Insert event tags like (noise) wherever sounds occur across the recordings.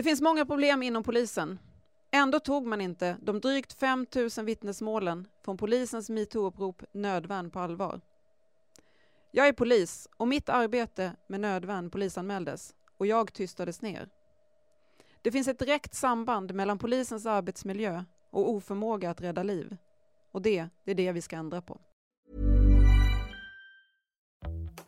Det finns många problem inom polisen. Ändå tog man inte de drygt 5 000 vittnesmålen från polisens metoo-upprop Nödvärn på allvar. Jag är polis och mitt arbete med nödvärn polisanmäldes och jag tystades ner. Det finns ett direkt samband mellan polisens arbetsmiljö och oförmåga att rädda liv. Och det, det är det vi ska ändra på.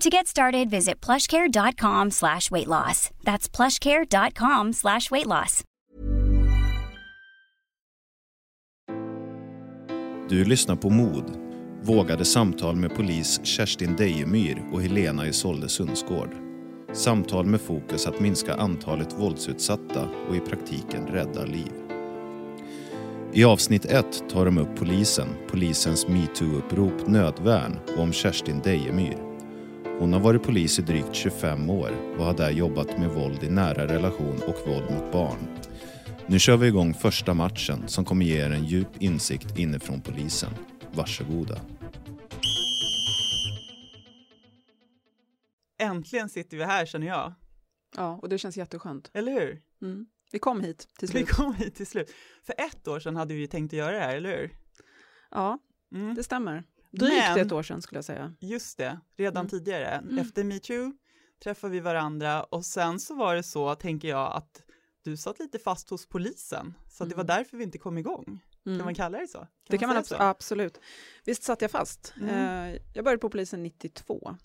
To get started, visit plushcare.com slash weight loss. That's plushcare.com slash weight loss. Du lyssnar på Mod. Vågade samtal med polis Kerstin Dejemyr och Helena Isolde Sundsgård. Samtal med fokus att minska antalet våldsutsatta och i praktiken rädda liv. I avsnitt 1 tar de upp polisen, polisens metoo-upprop Nödvärn och om Kerstin Dejemyr. Hon har varit polis i drygt 25 år och har där jobbat med våld i nära relation och våld mot barn. Nu kör vi igång första matchen som kommer ge er en djup insikt inifrån polisen. Varsågoda. Äntligen sitter vi här känner jag. Ja, och det känns jätteskönt. Eller hur? Mm. Vi kom hit till Vi slut. kom hit till slut. För ett år sedan hade vi tänkt att göra det här, eller hur? Ja, Mm. det stämmer. Drygt ett år sedan skulle jag säga. Just det, redan Mm. tidigare. Mm. Efter metoo träffade vi varandra och sen så var det så, tänker jag, att du satt lite fast hos polisen. Så det var Mm. därför vi inte kom igång. Mm. Kan man kalla det så? Kan det kan man abs- så? absolut. Visst satt jag fast. Mm. Eh, jag började på polisen 92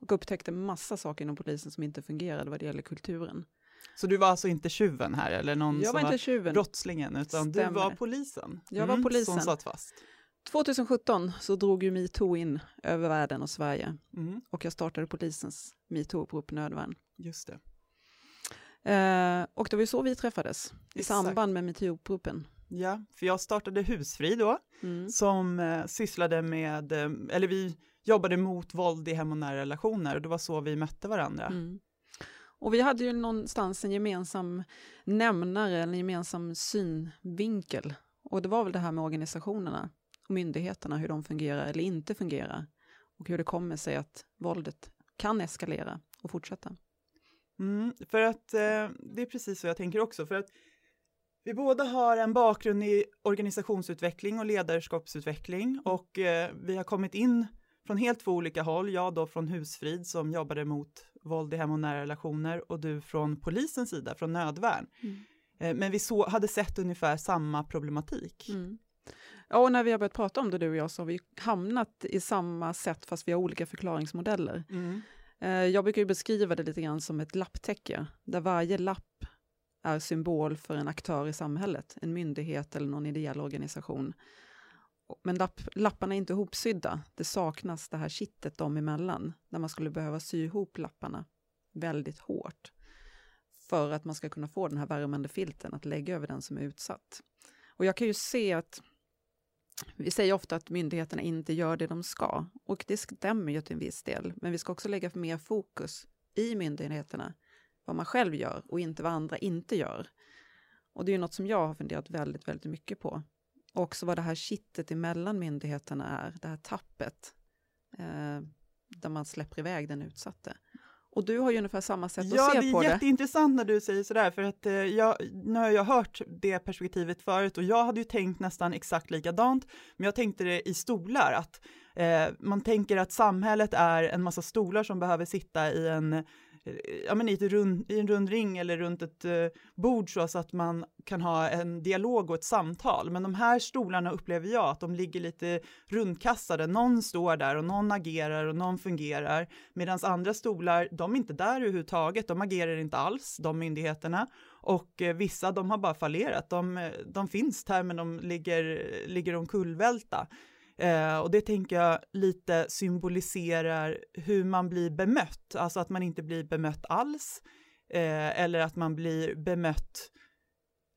och upptäckte massa saker inom polisen som inte fungerade vad det gäller kulturen. Så du var alltså inte tjuven här eller någon Jag som var var, inte tjuven. brottslingen utan du Stämmer. var polisen? Jag var Mm, polisen. Som satt fast. 2017 så drog ju metoo in över världen och Sverige Mm, och jag startade polisens metoo-upprop Nödvärn. just det. Eh, och det var ju så vi träffades i Exakt. samband med metoo-uppropen. Ja, för jag startade Husfri då, Mm. som eh, sysslade med, eh, eller vi jobbade mot våld i hem och nära relationer och det var så vi mötte varandra. Mm. Och vi hade ju någonstans en gemensam nämnare, en gemensam synvinkel. Och det var väl det här med organisationerna och myndigheterna, hur de fungerar eller inte fungerar. Och hur det kommer sig att våldet kan eskalera och fortsätta. Mm, för att eh, det är precis så jag tänker också, för att vi båda har en bakgrund i organisationsutveckling och ledarskapsutveckling och eh, vi har kommit in från helt två olika håll. Jag då från Husfrid som jobbade mot våld i hem och nära relationer och du från polisens sida, från nödvärn. Eh, men vi så, hade sett ungefär samma problematik. Mm. Ja, och när vi har börjat prata om det du och jag så har vi hamnat i samma sätt fast vi har olika förklaringsmodeller. Mm. Eh, Jag brukar ju beskriva det lite grann som ett lapptäcke, där varje lapp är symbol för en aktör i samhället, en myndighet eller någon ideell organisation. Men lapp, lapparna är inte ihopsydda, det saknas det här kittet dem emellan, där man skulle behöva sy ihop lapparna väldigt hårt för att man ska kunna få den här värmande filten att lägga över den som är utsatt. Och jag kan ju se att vi säger ofta att myndigheterna inte gör det de ska, och det stämmer ju till en viss del, men vi ska också lägga mer fokus i myndigheterna, vad man själv gör och inte vad andra inte gör. Och det är ju något som jag har funderat väldigt, väldigt mycket på Och också vad det här kittet emellan myndigheterna är, det här tappet, eh, där man släpper iväg den utsatte. Och du har ju ungefär samma sätt ja, att se på det. Ja, det är jätteintressant när du säger sådär, för att eh, jag, nu har jag hört det perspektivet förut och jag hade ju tänkt nästan exakt likadant, men jag tänkte det i stolar, att eh, man tänker att samhället är en massa stolar som behöver sitta i en Eh, ja, men i, rund, i en rund ring eller runt ett eh, bord så att man kan ha en dialog och ett samtal. Men de här stolarna upplever jag att de ligger lite rundkastade. Någon står där och någon agerar och någon fungerar. Medan andra stolar, de är inte där överhuvudtaget. De agerar inte alls, de myndigheterna. Och eh, vissa, de har bara fallerat. De, eh, de finns där, men de ligger, ligger omkullvälta. Eh, och det tänker jag lite symboliserar hur man blir bemött, alltså att man inte blir bemött alls, eh, eller att man blir bemött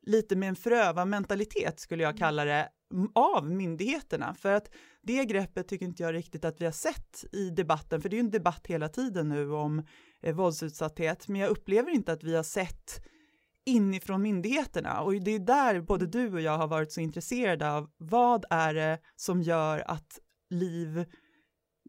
lite med en fröva-mentalitet skulle jag kalla det, av myndigheterna. För att det greppet tycker inte jag riktigt att vi har sett i debatten, för det är ju en debatt hela tiden nu om eh, våldsutsatthet, men jag upplever inte att vi har sett inifrån myndigheterna och det är där både du och jag har varit så intresserade av vad är det som gör att liv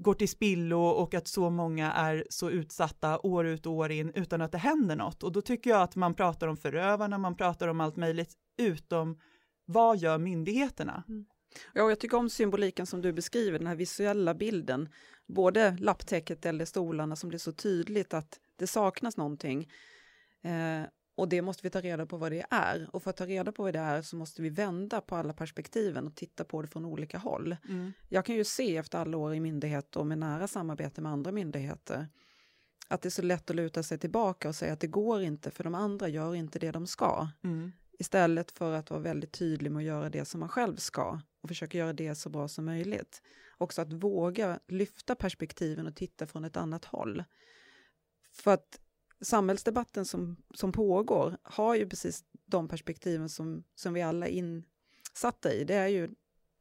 går till spillo och att så många är så utsatta år ut och år in utan att det händer något. Och då tycker jag att man pratar om förövarna, man pratar om allt möjligt utom vad gör myndigheterna? Mm. Ja, jag tycker om symboliken som du beskriver, den här visuella bilden, både lapptäcket eller stolarna som blir så tydligt att det saknas någonting. Eh, och det måste vi ta reda på vad det är. Och för att ta reda på vad det är så måste vi vända på alla perspektiven och titta på det från olika håll. Mm. Jag kan ju se efter alla år i myndighet och med nära samarbete med andra myndigheter att det är så lätt att luta sig tillbaka och säga att det går inte för de andra gör inte det de ska. Mm. Istället för att vara väldigt tydlig med att göra det som man själv ska och försöka göra det så bra som möjligt. Också att våga lyfta perspektiven och titta från ett annat håll. För att samhällsdebatten som, som pågår har ju precis de perspektiven som, som vi alla är insatta i. Det är ju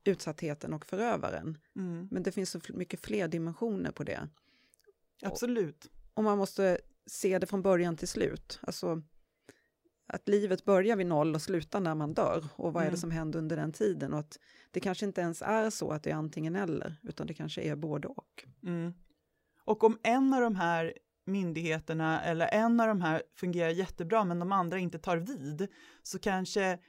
utsattheten och förövaren. Mm. Men det finns så mycket fler dimensioner på det. Absolut. Och, och man måste se det från början till slut. Alltså att livet börjar vid noll och slutar när man dör. Och vad mm. är det mm. som händer under den tiden? Och att det kanske inte ens är så att det är antingen eller, utan det kanske är både och. Mm. Och om en av de här myndigheterna eller en av de här fungerar jättebra men de andra inte tar vid så kanske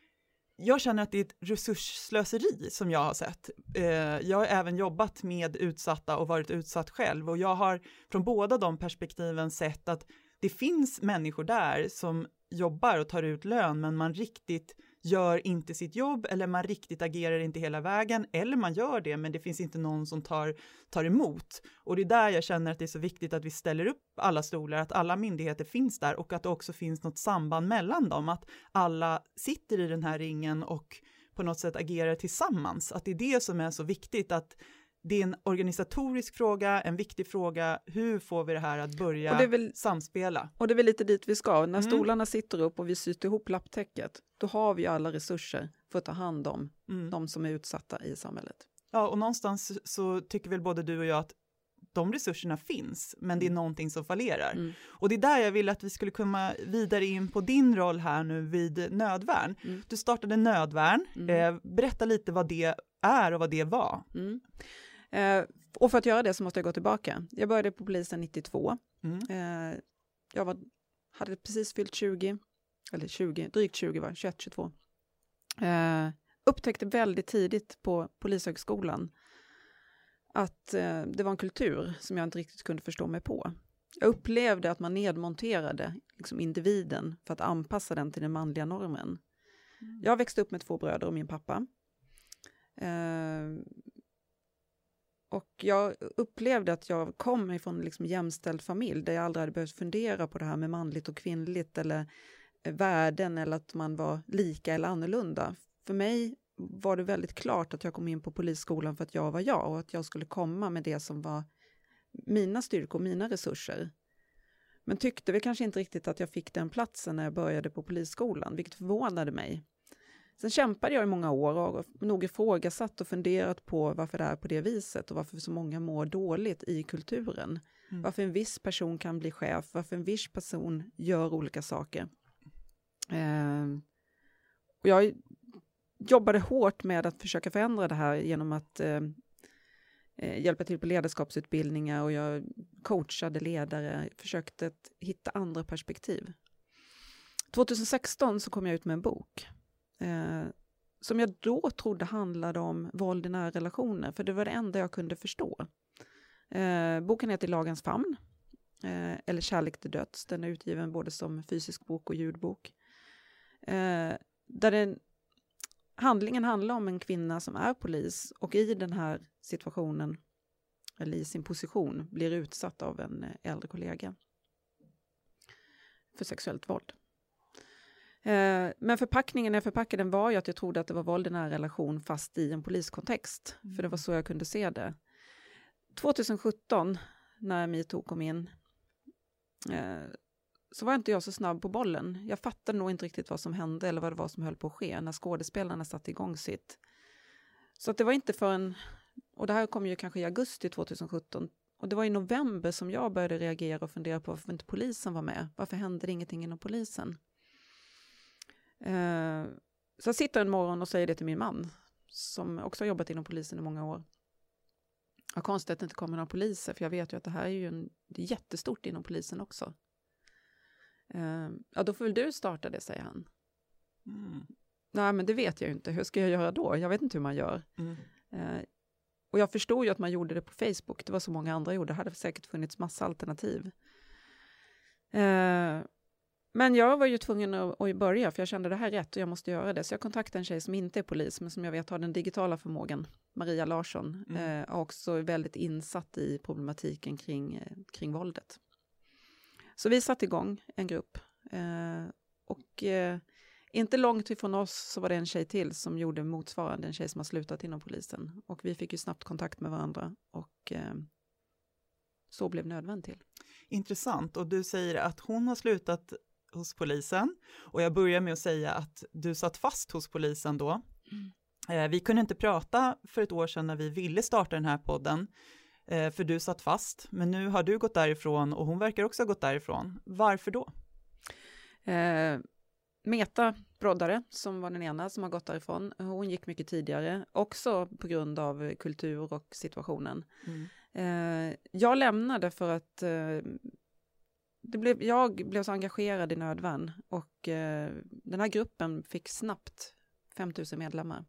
jag känner att det är ett resursslöseri som jag har sett. Eh, jag har även jobbat med utsatta och varit utsatt själv och jag har från båda de perspektiven sett att det finns människor där som jobbar och tar ut lön men man riktigt gör inte sitt jobb eller man riktigt agerar inte hela vägen eller man gör det men det finns inte någon som tar, tar emot. Och det är där jag känner att det är så viktigt att vi ställer upp alla stolar, att alla myndigheter finns där och att det också finns något samband mellan dem, att alla sitter i den här ringen och på något sätt agerar tillsammans, att det är det som är så viktigt att det är en organisatorisk fråga, en viktig fråga. Hur får vi det här att börja väl, samspela? Och det är väl lite dit vi ska. När mm. stolarna sitter upp och vi syr ihop lapptäcket, då har vi alla resurser för att ta hand om mm. de som är utsatta i samhället. Ja, och någonstans så tycker väl både du och jag att de resurserna finns, men det är mm. någonting som fallerar. Mm. Och det är där jag vill att vi skulle komma vidare in på din roll här nu vid nödvärn. Mm. Du startade nödvärn, mm. eh, berätta lite vad det är och vad det var. Eh, och för att göra det så måste jag gå tillbaka. Jag började på polisen 92. Mm. Eh, jag var, hade precis fyllt 20, eller 20, drygt 20 var 21, 22. Eh, upptäckte väldigt tidigt på Polishögskolan att eh, det var en kultur som jag inte riktigt kunde förstå mig på. Jag upplevde att man nedmonterade liksom, individen för att anpassa den till den manliga normen. Mm. Jag växte upp med två bröder och min pappa. Eh, och jag upplevde att jag kom ifrån liksom jämställd familj där jag aldrig hade behövt fundera på det här med manligt och kvinnligt eller eh, värden eller att man var lika eller annorlunda. För mig var det väldigt klart att jag kom in på polisskolan för att jag var jag och att jag skulle komma med det som var mina styrkor, mina resurser. Men tyckte väl kanske inte riktigt att jag fick den platsen när jag började på polisskolan, vilket förvånade mig. Sen kämpade jag i många år och nog ifrågasatt och funderat på varför det är på det viset och varför så många mår dåligt i kulturen. Mm. Varför en viss person kan bli chef, varför en viss person gör olika saker. Eh, och jag jobbade hårt med att försöka förändra det här genom att eh, eh hjälpa till på ledarskapsutbildningar och jag coachade ledare, försökte hitta andra perspektiv. 2016 så kom jag ut med en bok eh, som jag då trodde handlade om våld i nära relationer, för det var det enda jag kunde förstå. Eh, boken heter Lagens famn, eh, eller Kärlek till döds. Den är utgiven både som fysisk bok och ljudbok. Eh, där den, handlingen handlar om en kvinna som är polis och i den här situationen, eller i sin position, blir utsatt av en eh, äldre kollega för sexuellt våld. Eh, men förpackningen när jag förpackade den var ju att jag trodde att det var våld i nära relation fast i en poliskontext. Mm. För det var så jag kunde se det. 2017 när metoo kom in eh, så var inte jag så snabb på bollen. Jag fattade nog inte riktigt vad som hände eller vad det var som höll på att ske när skådespelarna satte igång sitt. Så att det var inte förrän, och det här kom ju kanske i augusti 2017, och det var i november som jag började reagera och fundera på varför inte polisen var med. Varför hände det ingenting inom polisen? Eh, så jag sitter en morgon och säger det till min man, som också har jobbat inom polisen i många år. Vad konstigt att det inte kommer några poliser, för jag vet ju att det här är ju en, det är jättestort inom polisen också. Eh, ja, då får väl du starta det, säger han. Mm. Nej, men det vet jag ju inte. Hur ska jag göra då? Jag vet inte hur man gör. Mm. Eh, och jag förstod ju att man gjorde det på Facebook. Det var så många andra gjorde. Det hade säkert funnits massa alternativ. Eh, men jag var ju tvungen att, att börja, för jag kände det här är rätt och jag måste göra det. Så jag kontaktade en tjej som inte är polis, men som jag vet har den digitala förmågan, Maria Larsson, mm. eh, också väldigt insatt i problematiken kring, eh, kring våldet. Så vi satte igång en grupp. Eh, och eh, inte långt ifrån oss så var det en tjej till som gjorde motsvarande, en tjej som har slutat inom polisen. Och vi fick ju snabbt kontakt med varandra och eh, så blev nödvändigt till. Intressant, och du säger att hon har slutat hos polisen och jag börjar med att säga att du satt fast hos polisen då. Mm. Eh, vi kunde inte prata för ett år sedan när vi ville starta den här podden eh, för du satt fast, men nu har du gått därifrån och hon verkar också ha gått därifrån. Varför då? Eh, Meta Broddare, som var den ena som har gått därifrån, hon gick mycket tidigare, också på grund av kultur och situationen. Mm. Eh, jag lämnade för att eh, det blev, jag blev så engagerad i nödvärn och eh, den här gruppen fick snabbt 5000 medlemmar.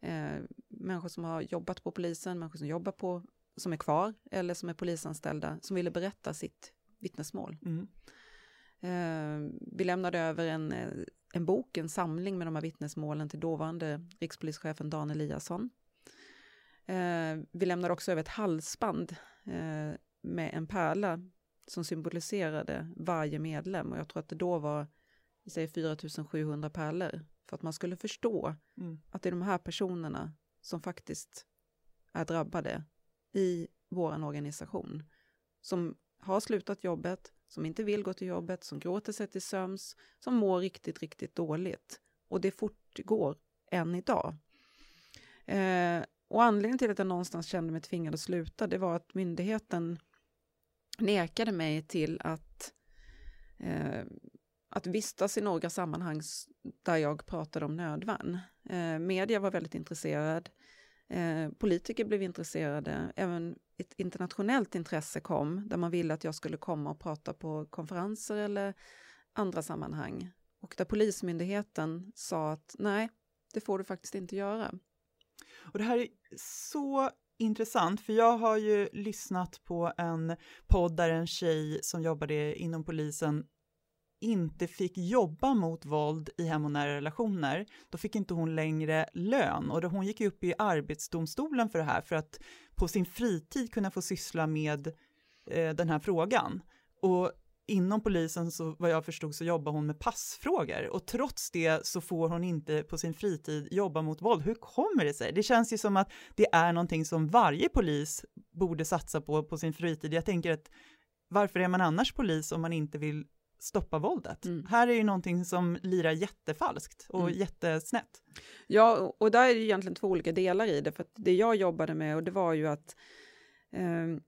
Eh, människor som har jobbat på polisen, människor som jobbar på, som är kvar eller som är polisanställda, som ville berätta sitt vittnesmål. Mm. Eh, vi lämnade över en, eh, en bok, en samling med de här vittnesmålen till dåvarande rikspolischefen Dan Eliasson. Eh, vi lämnade också över ett halsband eh, med en pärla som symboliserade varje medlem och jag tror att det då var säg 4700 pärlor för att man skulle förstå mm. att det är de här personerna som faktiskt är drabbade i vår organisation som har slutat jobbet, som inte vill gå till jobbet, som gråter sig till söms, som mår riktigt, riktigt dåligt. Och det fortgår än idag. Eh, och anledningen till att jag någonstans kände mig tvingad att sluta, det var att myndigheten nekade mig till att, eh, att vistas i några sammanhang där jag pratade om nödvärn. Eh, media var väldigt intresserad, eh, politiker blev intresserade, även ett internationellt intresse kom där man ville att jag skulle komma och prata på konferenser eller andra sammanhang. Och där Polismyndigheten sa att nej, det får du faktiskt inte göra. Och det här är så intressant, för jag har ju lyssnat på en podd där en tjej som jobbade inom polisen inte fick jobba mot våld i hem och nära relationer, då fick inte hon längre lön och då hon gick upp i arbetsdomstolen för det här för att på sin fritid kunna få syssla med eh, den här frågan. Och inom polisen så vad jag förstod så jobbar hon med passfrågor och trots det så får hon inte på sin fritid jobba mot våld. Hur kommer det sig? Det känns ju som att det är någonting som varje polis borde satsa på på sin fritid. Jag tänker att varför är man annars polis om man inte vill stoppa våldet? Mm. Här är ju någonting som lirar jättefalskt och mm. jättesnett. Ja, och där är det egentligen två olika delar i det, för att det jag jobbade med och det var ju att eh,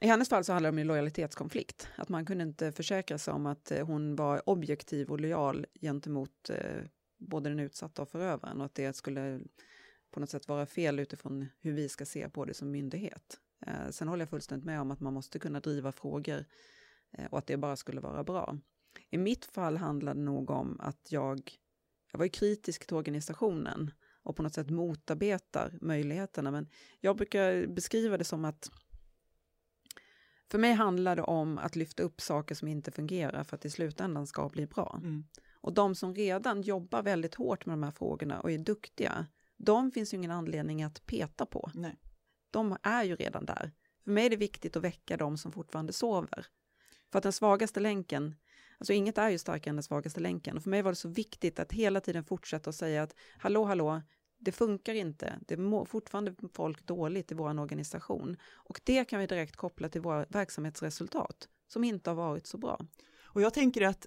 i hennes fall så handlar det om en lojalitetskonflikt, att man kunde inte försäkra sig om att eh, hon var objektiv och lojal gentemot eh, både den utsatta och förövaren och att det skulle på något sätt vara fel utifrån hur vi ska se på det som myndighet. Eh, sen håller jag fullständigt med om att man måste kunna driva frågor eh, och att det bara skulle vara bra. I mitt fall handlade det nog om att jag, jag var kritisk till organisationen och på något sätt motarbetar möjligheterna. Men jag brukar beskriva det som att för mig handlar det om att lyfta upp saker som inte fungerar för att i slutändan ska bli bra. Mm. Och de som redan jobbar väldigt hårt med de här frågorna och är duktiga, de finns ju ingen anledning att peta på. Nej. De är ju redan där. För mig är det viktigt att väcka de som fortfarande sover. För att den svagaste länken, alltså inget är ju starkare än den svagaste länken. Och för mig var det så viktigt att hela tiden fortsätta att säga att hallå, hallå, det funkar inte. Det mår fortfarande folk dåligt i vår organisation. Och det kan vi direkt koppla till våra verksamhetsresultat som inte har varit så bra. Och jag tänker att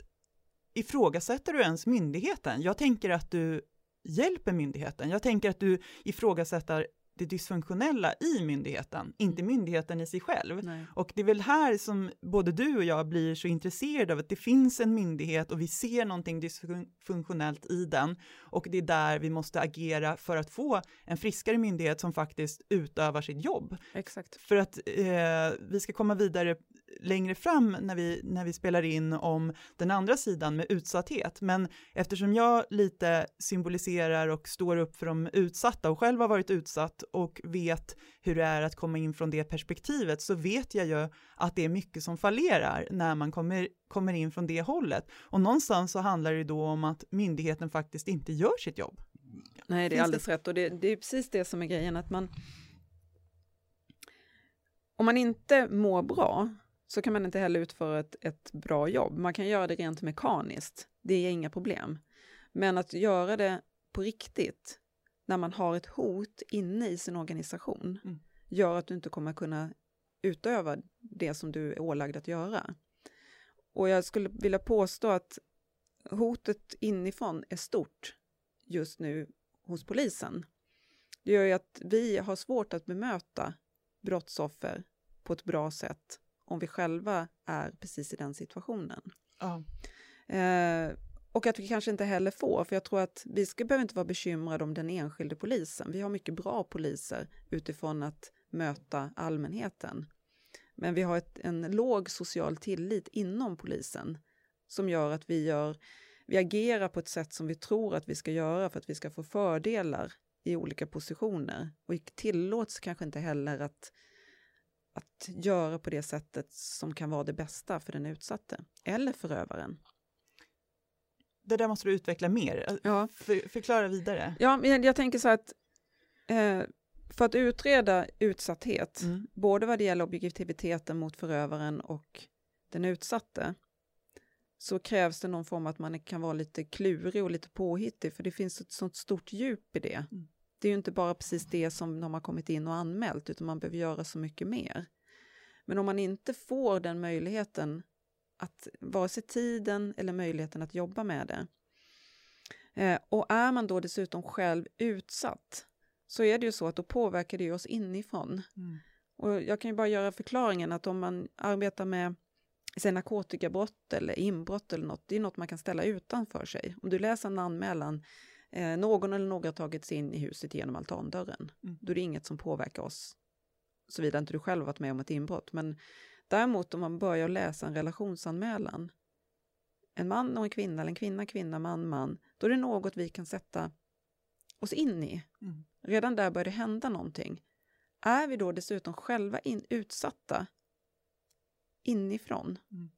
ifrågasätter du ens myndigheten? Jag tänker att du hjälper myndigheten. Jag tänker att du ifrågasätter det dysfunktionella i myndigheten, inte myndigheten i sig själv. Nej. Och det är väl här som både du och jag blir så intresserade av att det finns en myndighet och vi ser någonting dysfunktionellt i den och det är där vi måste agera för att få en friskare myndighet som faktiskt utövar sitt jobb. Exakt. För att eh, vi ska komma vidare längre fram när vi, när vi spelar in om den andra sidan med utsatthet. Men eftersom jag lite symboliserar och står upp för de utsatta och själv har varit utsatt och vet hur det är att komma in från det perspektivet så vet jag ju att det är mycket som fallerar när man kommer, kommer in från det hållet. Och någonstans så handlar det då om att myndigheten faktiskt inte gör sitt jobb. Nej, det är alldeles rätt och det, det är precis det som är grejen att man om man inte mår bra så kan man inte heller utföra ett, ett bra jobb. Man kan göra det rent mekaniskt, det är inga problem. Men att göra det på riktigt, när man har ett hot inne i sin organisation, Mm. gör att du inte kommer kunna utöva det som du är ålagd att göra. Och jag skulle vilja påstå att hotet inifrån är stort just nu hos polisen. Det gör ju att vi har svårt att bemöta brottsoffer på ett bra sätt om vi själva är precis i den situationen. Ja. Eh, och att vi kanske inte heller får, för jag tror att vi ska, behöver inte vara bekymrade om den enskilde polisen. Vi har mycket bra poliser utifrån att möta allmänheten. Men vi har ett, en låg social tillit inom polisen som gör att vi, gör, vi agerar på ett sätt som vi tror att vi ska göra för att vi ska få fördelar i olika positioner. Och tillåts kanske inte heller att, att göra på det sättet som kan vara det bästa för den utsatte eller förövaren. Det där måste du utveckla mer. Ja. För, förklara vidare. Ja, men jag, tänker så att eh, för att utreda utsatthet, Mm. både vad det gäller objektiviteten mot förövaren och den utsatte, så krävs det någon form att man kan vara lite klurig och lite påhittig, för det finns ett sånt stort djup i det. Mm. Det är ju inte bara precis det som de har kommit in och anmält, utan man behöver göra så mycket mer. Men om man inte får den möjligheten att vare sig tiden eller möjligheten att jobba med det. Eh, och är man då dessutom själv utsatt så är det ju så att då påverkar det oss inifrån. Mm. Och jag kan ju bara göra förklaringen att om man arbetar med säg, narkotikabrott eller inbrott eller något, det är något man kan ställa utanför sig. Om du läser en anmälan, eh, någon eller några har tagit sig in i huset genom altandörren, Mm. då är det inget som påverkar oss, såvida inte du själv varit med om ett inbrott. Men däremot om man börjar läsa en relationsanmälan, en man och en kvinna, eller en kvinna, kvinna, man, man, då är det något vi kan sätta oss in i. Mm. Redan där börjar det hända någonting. Är vi då dessutom själva in, utsatta inifrån, Mm.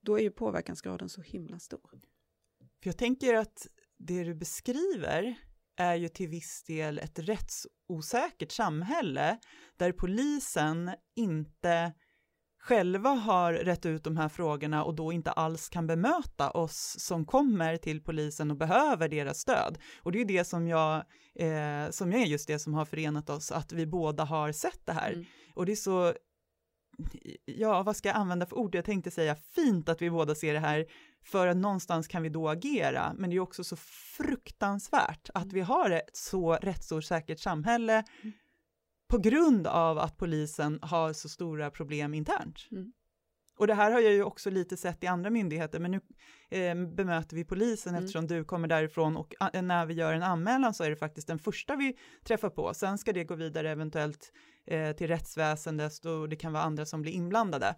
då är ju påverkansgraden så himla stor. För jag tänker att det du beskriver är ju till viss del ett rättsosäkert samhälle där polisen inte själva har rätt ut de här frågorna och då inte alls kan bemöta oss som kommer till polisen och behöver deras stöd. Och det är ju det som jag, eh, som är just det som har förenat oss, att vi båda har sett det här. Mm. Och det är så, ja vad ska jag använda för ord? Jag tänkte säga fint att vi båda ser det här, för att någonstans kan vi då agera, men det är också så fruktansvärt att vi har ett så rättsosäkert samhälle på grund av att polisen har så stora problem internt. Och det här har jag ju också lite sett i andra myndigheter, men nu eh, bemöter vi polisen mm. eftersom du kommer därifrån och a, när vi gör en anmälan så är det faktiskt den första vi träffar på. Sen ska det gå vidare eventuellt eh, till rättsväsendet och det kan vara andra som blir inblandade.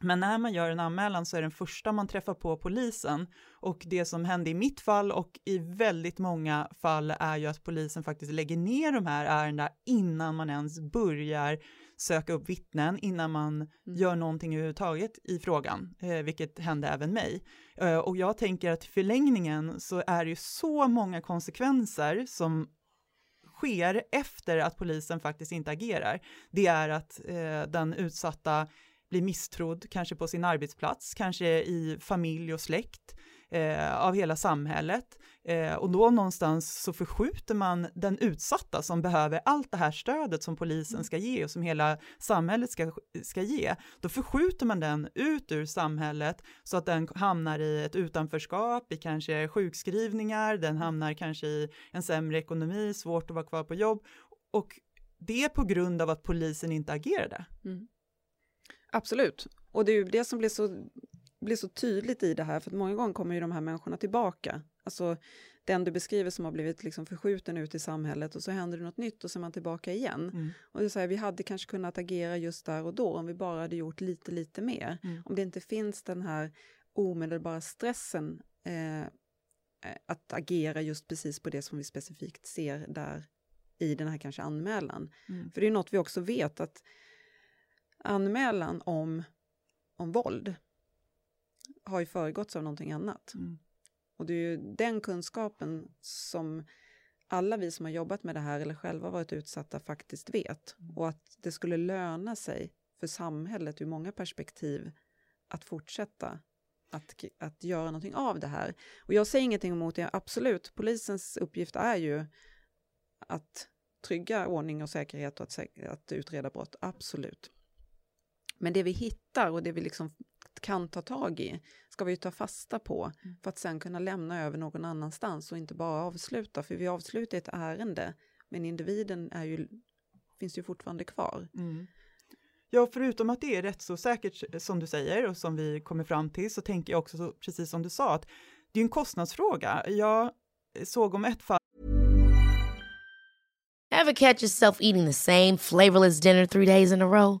Men när man gör en anmälan så är den första man träffar på polisen och det som hände i mitt fall och i väldigt många fall är ju att polisen faktiskt lägger ner de här ärendena innan man ens börjar söka upp vittnen, innan man mm. gör någonting överhuvudtaget i frågan, eh, vilket hände även mig. Eh, och jag tänker att i förlängningen så är det ju så många konsekvenser som sker efter att polisen faktiskt inte agerar. Det är att eh, den utsatta blir misstrodd, kanske på sin arbetsplats, kanske i familj och släkt, eh, av hela samhället. Eh, och då någonstans så förskjuter man den utsatta som behöver allt det här stödet som polisen ska ge och som hela samhället ska, ska ge. Då förskjuter man den ut ur samhället så att den hamnar i ett utanförskap, i kanske sjukskrivningar, den hamnar kanske i en sämre ekonomi, svårt att vara kvar på jobb. Och det är på grund av att polisen inte agerade. Mm. Absolut, och det är ju det som blir så, blir så tydligt i det här, för att många gånger kommer ju de här människorna tillbaka. Alltså den du beskriver som har blivit liksom förskjuten ut i samhället och så händer det något nytt och så är man tillbaka igen. Mm. Och det är vi hade kanske kunnat agera just där och då om vi bara hade gjort lite, lite mer. Mm. Om det inte finns den här omedelbara stressen eh, att agera just precis på det som vi specifikt ser där i den här kanske anmälan. Mm. För det är något vi också vet att anmälan om, om våld har ju föregåtts av någonting annat. Mm. Och det är ju den kunskapen som alla vi som har jobbat med det här eller själva varit utsatta faktiskt vet. Mm. Och att det skulle löna sig för samhället ur många perspektiv att fortsätta att, att göra någonting av det här. Och jag säger ingenting emot det, absolut, polisens uppgift är ju att trygga ordning och säkerhet och att, att utreda brott, absolut. Men det vi hittar och det vi liksom kan ta tag i ska vi ta fasta på mm. för att sen kunna lämna över någon annanstans och inte bara avsluta, för vi avslutar ett ärende, men individen är ju, finns ju fortfarande kvar. Mm. Ja, förutom att det är rätt så säkert som du säger och som vi kommer fram till så tänker jag också, så, precis som du sa, att det är en kostnadsfråga. Jag såg om ett fall. Have catch yourself eating the same flavorless dinner three days in a row?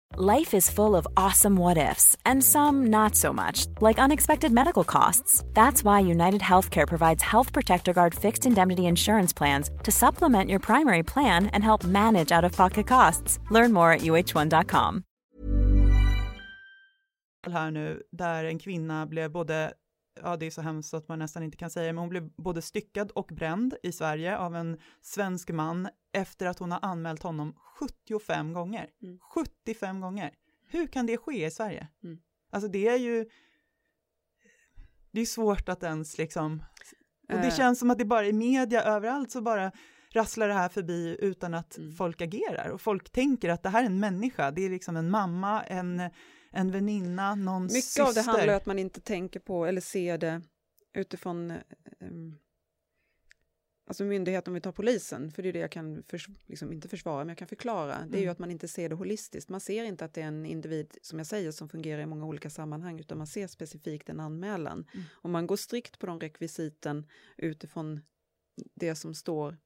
Life is full of awesome what ifs, and some not so much, like unexpected medical costs. That's why United Healthcare provides Health Protector Guard fixed indemnity insurance plans to supplement your primary plan and help manage out of pocket costs. Learn more at uh1.com. Här nu, där en kvinna blev både ja det är så hemskt att man nästan inte kan säga det, men hon blev både styckad och bränd i Sverige av en svensk man efter att hon har anmält honom 75 gånger. Mm. 75 gånger! Hur kan det ske i Sverige? Mm. Alltså det är ju, det är svårt att ens liksom, och det Eh. känns som att det bara i media överallt så bara rasslar det här förbi utan att Mm. folk agerar. Och folk tänker att det här är en människa, det är liksom en mamma, en, en väninna, någon Mycket syster. av det handlar om att man inte tänker på eller ser det utifrån em, Alltså myndigheten, om vi tar polisen, för det är det jag kan, förs liksom, inte försvara, men jag kan förklara, det är ju Mm. att man inte ser det holistiskt. Man ser inte att det är en individ, som jag säger, som fungerar i många olika sammanhang, utan man ser specifikt en anmälan. Mm. Om man går strikt på de rekvisiten utifrån det som står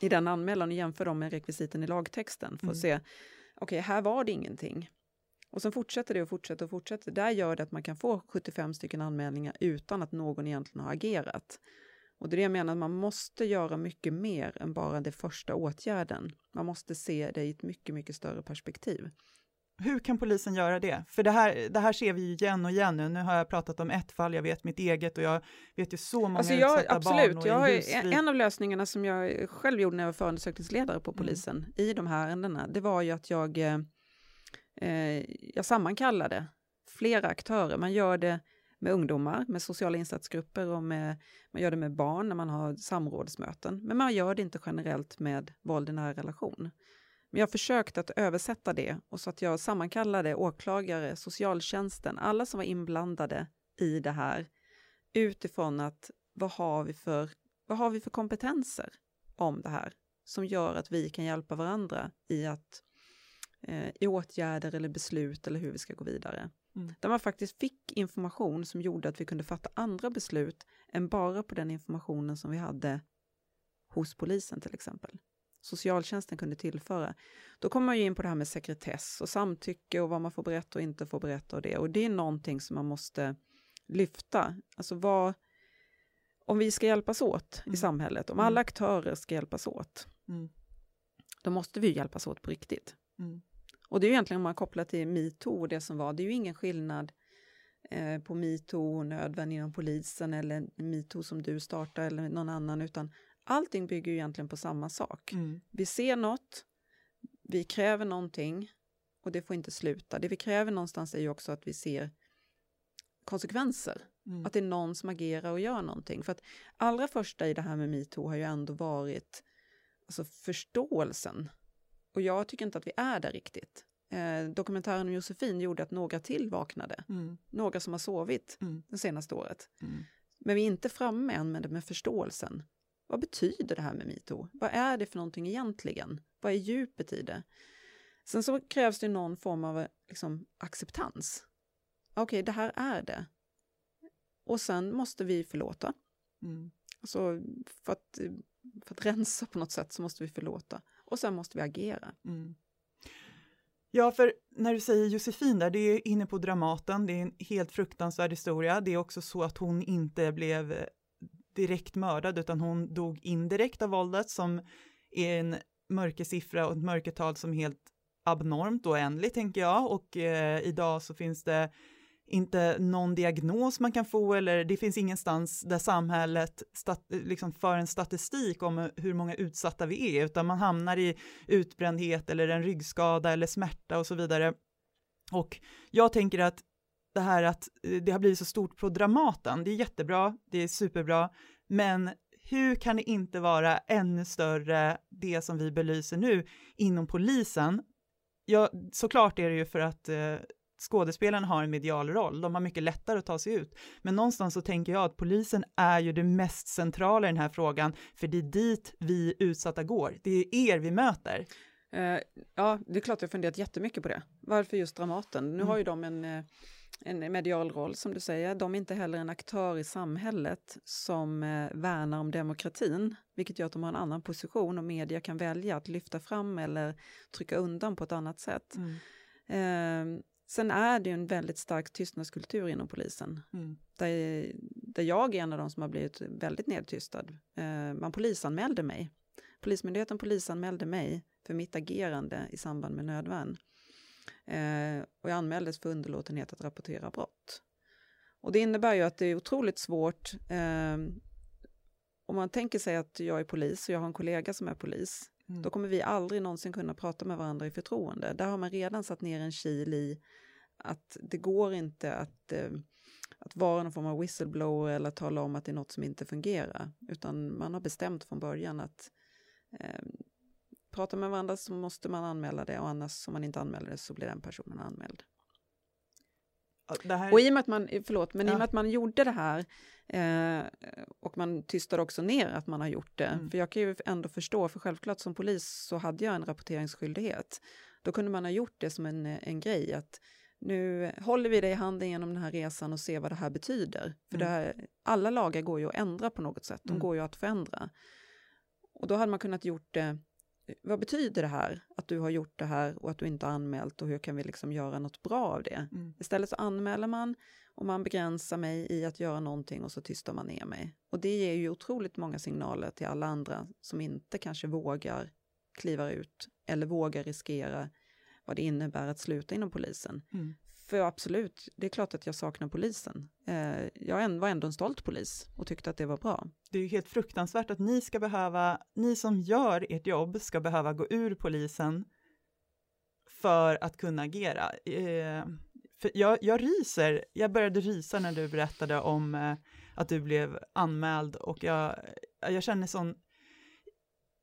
i den anmälan och jämför dem med rekvisiten i lagtexten för att Mm. se, okej, här var det ingenting. Och sen fortsätter det och fortsätter och fortsätter. Där gör det att man kan få 75 stycken anmälningar utan att någon egentligen har agerat. Och det är det jag menar, man måste göra mycket mer än bara den första åtgärden. Man måste se det i ett mycket, mycket större perspektiv. Hur kan polisen göra det? För det här, det här ser vi ju igen och igen nu. Nu har jag pratat om ett fall, jag vet mitt eget och jag vet ju så många Alltså jag, utsatta absolut, barn och jag i har, ju- husfrid. en av lösningarna som jag själv gjorde när jag var förundersökningsledare på Mm. polisen i de här ärendena, det var ju att jag, eh, eh, jag sammankallade flera aktörer. Man gör det med ungdomar, med sociala insatsgrupper och med, man gör det med barn när man har samrådsmöten. Men man gör det inte generellt med våld i nära relation. Men jag försökte att översätta det och så att jag sammankallade åklagare, socialtjänsten, alla som var inblandade i det här utifrån att vad har vi för, vad har vi för kompetenser om det här som gör att vi kan hjälpa varandra i att eh, i åtgärder eller beslut eller hur vi ska gå vidare. Mm. Där man faktiskt fick information som gjorde att vi kunde fatta andra beslut än bara på den informationen som vi hade hos polisen till exempel. Socialtjänsten kunde tillföra. Då kommer man ju in på det här med sekretess och samtycke och vad man får berätta och inte får berätta och det. Och det är någonting som man måste lyfta. Alltså vad, om vi ska hjälpas åt Mm. i samhället, om Mm. alla aktörer ska hjälpas åt, Mm. då måste vi hjälpas åt på riktigt. Mm. Och det är ju egentligen om man kopplar till metoo och det som var, det är ju ingen skillnad eh, på metoo och nödvändig inom polisen eller metoo som du startar eller någon annan, utan allting bygger ju egentligen på samma sak. Mm. Vi ser något, vi kräver någonting och det får inte sluta. Det vi kräver någonstans är ju också att vi ser konsekvenser. Mm. Att det är någon som agerar och gör någonting. För att allra första i det här med metoo har ju ändå varit alltså förståelsen. Och jag tycker inte att vi är där riktigt. Eh, dokumentären om Josefin gjorde att några till vaknade. Mm. Några som har sovit Mm. det senaste året. Mm. Men vi är inte framme än med det med förståelsen. Vad betyder det här med metoo? Vad är det för någonting egentligen? Vad är djupet i det? Sen så krävs det någon form av liksom, acceptans. Okej, det här är det. Och sen måste vi förlåta. Mm. Alltså för att, för att rensa på något sätt så måste vi förlåta. Och sen måste vi agera. Mm. Ja, för när du säger Josefin där, det är inne på Dramaten, det är en helt fruktansvärd historia. Det är också så att hon inte blev eh, direkt mördad, utan hon dog indirekt av våldet som är en mörkersiffra och ett mörkertal som är helt abnormt och oändligt, tänker jag. Och eh, idag så finns det inte någon diagnos man kan få eller det finns ingenstans där samhället stat, liksom för en statistik om hur många utsatta vi är, utan man hamnar i utbrändhet eller en ryggskada eller smärta och så vidare. Och jag tänker att det här att eh, det har blivit så stort på Dramaten, det är jättebra, det är superbra, men hur kan det inte vara ännu större det som vi belyser nu inom polisen? Ja, såklart är det ju för att eh, skådespelarna har en medial roll, de har mycket lättare att ta sig ut. Men någonstans så tänker jag att polisen är ju det mest centrala i den här frågan, för det är dit vi utsatta går. Det är er vi möter. Eh, ja, det är klart jag funderat jättemycket på det. Varför just Dramaten? Nu Mm. har ju de en, eh, en medial roll som du säger. De är inte heller en aktör i samhället som eh, värnar om demokratin, vilket gör att de har en annan position och media kan välja att lyfta fram eller trycka undan på ett annat sätt. Eh, sen är det ju en väldigt stark tystnadskultur inom polisen. Mm. Där, där jag är en av de som har blivit väldigt nedtystad. Eh, man polisanmälde mig. Polismyndigheten polisanmälde mig för mitt agerande i samband med nödvärn. Eh, och jag anmäldes för underlåtenhet att rapportera brott. Och det innebär ju att det är otroligt svårt eh, om man tänker sig att jag är polis och jag har en kollega som är polis, mm. då kommer vi aldrig någonsin kunna prata med varandra i förtroende. Där har man redan satt ner en kil i att det går inte att, eh, att vara någon form av whistleblower eller tala om att det är något som inte fungerar, utan man har bestämt från början att eh, prata med varandra så måste man anmäla det och annars om man inte anmäler det så blir den personen anmäld. Här... Och i och med att man, förlåt, men ja. i och med att man gjorde det här eh, och man tystar också ner att man har gjort det, mm. för jag kan ju ändå förstå, för självklart som polis så hade jag en rapporteringsskyldighet. Då kunde man ha gjort det som en, en grej att nu håller vi dig i handen genom den här resan och ser vad det här betyder. För mm. här, alla lagar går ju att ändra på något sätt, de mm. går ju att förändra. Och då hade man kunnat gjort det vad betyder det här att du har gjort det här och att du inte har anmält och hur kan vi liksom göra något bra av det? Mm. Istället så anmäler man och man begränsar mig i att göra någonting och så tystar man ner mig. Och det ger ju otroligt många signaler till alla andra som inte kanske vågar kliva ut eller vågar riskera vad det innebär att sluta inom polisen. Mm. För absolut, det är klart att jag saknar polisen. Eh, jag var ändå en stolt polis och tyckte att det var bra. Det är ju helt fruktansvärt att ni ska behöva, ni som gör ert jobb ska behöva gå ur polisen för att kunna agera. Eh, för jag, jag ryser, jag började rysa när du berättade om eh, att du blev anmäld och jag, jag känner sån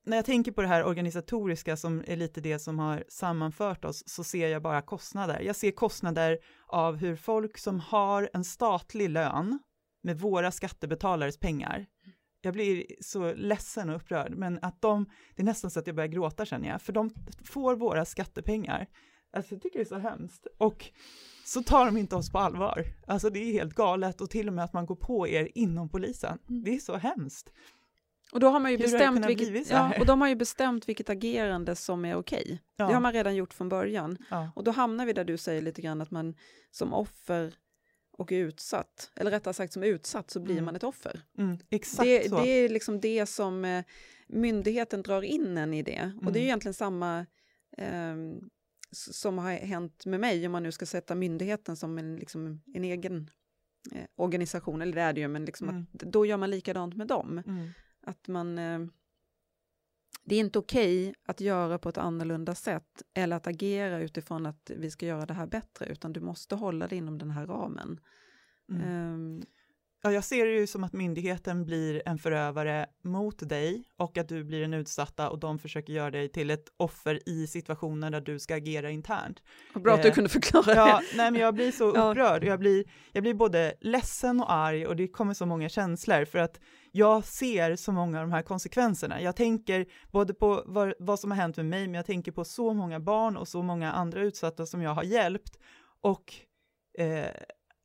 när jag tänker på det här organisatoriska som är lite det som har sammanfört oss så ser jag bara kostnader. Jag ser kostnader av hur folk som har en statlig lön med våra skattebetalares pengar, jag blir så ledsen och upprörd, men att de, det är nästan så att jag börjar gråta känner jag, för de får våra skattepengar. Alltså jag tycker det är så hemskt. Och så tar de inte oss på allvar. Alltså det är helt galet och till och med att man går på er inom polisen. Mm. Det är så hemskt. Och då har man ju bestämt vilket, ja, och de har ju bestämt vilket agerande som är okej. Ja. Det har man redan gjort från början. Ja. Och då hamnar vi där du säger lite grann att man som offer och utsatt, eller rättare sagt som utsatt så blir mm. man ett offer. Mm, exakt det, så. det är liksom det som eh, myndigheten drar in en i det. Mm. Och det är mm. egentligen samma eh, som har hänt med mig, om man nu ska sätta myndigheten som en, liksom, en egen eh, organisation, eller det är det ju, men liksom att, mm. då gör man likadant med dem. Att man... Eh, det är inte okej okay att göra på ett annorlunda sätt eller att agera utifrån att vi ska göra det här bättre, utan du måste hålla det inom den här ramen. Mm. Um, Ja, jag ser det ju som att myndigheten blir en förövare mot dig och att du blir den utsatta och de försöker göra dig till ett offer i situationer där du ska agera internt. Bra att du eh, kunde förklara ja, det. Nej, men jag blir så (laughs) upprörd. Jag blir, jag blir både ledsen och arg och det kommer så många känslor för att jag ser så många av de här konsekvenserna. Jag tänker både på vad, vad som har hänt med mig, men jag tänker på så många barn och så många andra utsatta som jag har hjälpt och eh,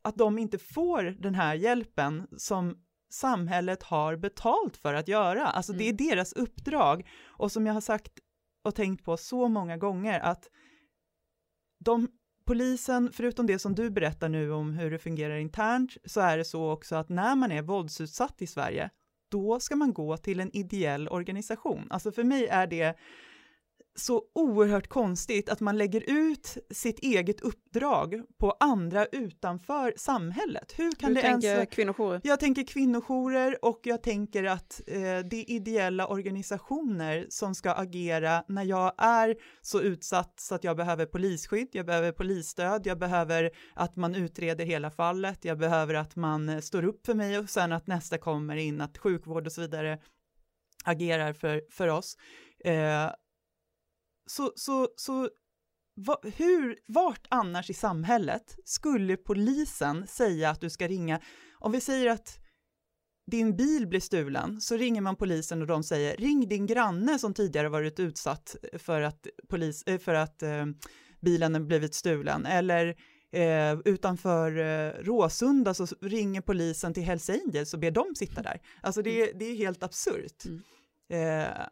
att de inte får den här hjälpen som samhället har betalt för att göra. Alltså mm. det är mm. deras uppdrag. Och som jag har sagt och tänkt på så många gånger att de, polisen, förutom det som du berättar nu om hur det fungerar internt, så är det så också att när man är våldsutsatt i Sverige, då ska man gå till en ideell organisation. Alltså för mig är det så oerhört konstigt att man lägger ut sitt eget uppdrag på andra utanför samhället. Hur kan du det tänker ens... kvinnojourer? Jag tänker kvinnojourer och jag tänker att eh, det är ideella organisationer som ska agera när jag är så utsatt så att jag behöver polisskydd, jag behöver polisstöd, jag behöver att man utreder hela fallet, jag behöver att man står upp för mig och sen att nästa kommer in, att sjukvård och så vidare agerar för, för oss. Eh, så, så, så va, hur, vart annars i samhället skulle polisen säga att du ska ringa, om vi säger att din bil blir stulen, så ringer man polisen och de säger ring din granne som tidigare varit utsatt för att, polis, eh, för att eh, bilen blivit stulen, eller eh, utanför eh, Råsunda så ringer polisen till Hells Angels och ber dem sitta där. Alltså det, det är helt absurt. Mm. Eh,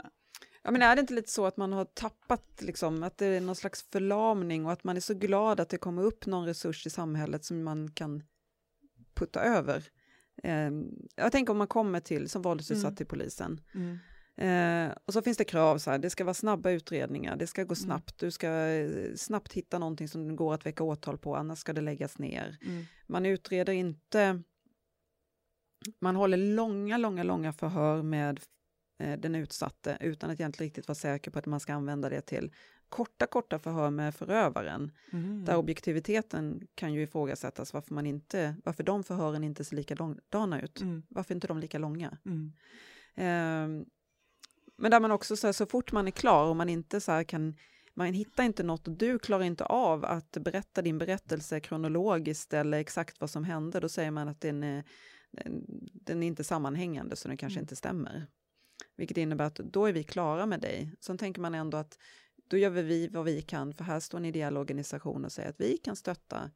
Ja, men är det inte lite så att man har tappat, liksom, att det är någon slags förlamning och att man är så glad att det kommer upp någon resurs i samhället som man kan putta över? Eh, jag tänker om man kommer till, som våldsutsatt mm. till polisen. Mm. Eh, och så finns det krav, så här, det ska vara snabba utredningar, det ska gå Mm. snabbt, du ska eh, snabbt hitta någonting som går att väcka åtal på, annars ska det läggas ner. Mm. Man utreder inte, man håller långa, långa, långa förhör med den utsatte utan att egentligen riktigt vara säker på att man ska använda det till korta, korta förhör med förövaren. Mm. Där objektiviteten kan ju ifrågasättas varför, man inte, varför de förhören inte ser likadana ut. Mm. Varför inte de lika långa? Mm. Ehm, men där man också så, här, så fort man är klar och man inte så kan, man hittar inte något och du klarar inte av att berätta din berättelse kronologiskt eller exakt vad som hände, då säger man att den är, den, den är inte sammanhängande så den kanske Mm. inte stämmer. Vilket innebär att då är vi klara med dig. Sen tänker man ändå att då gör vi vad vi kan, för här står en ideell organisation och säger att vi kan stötta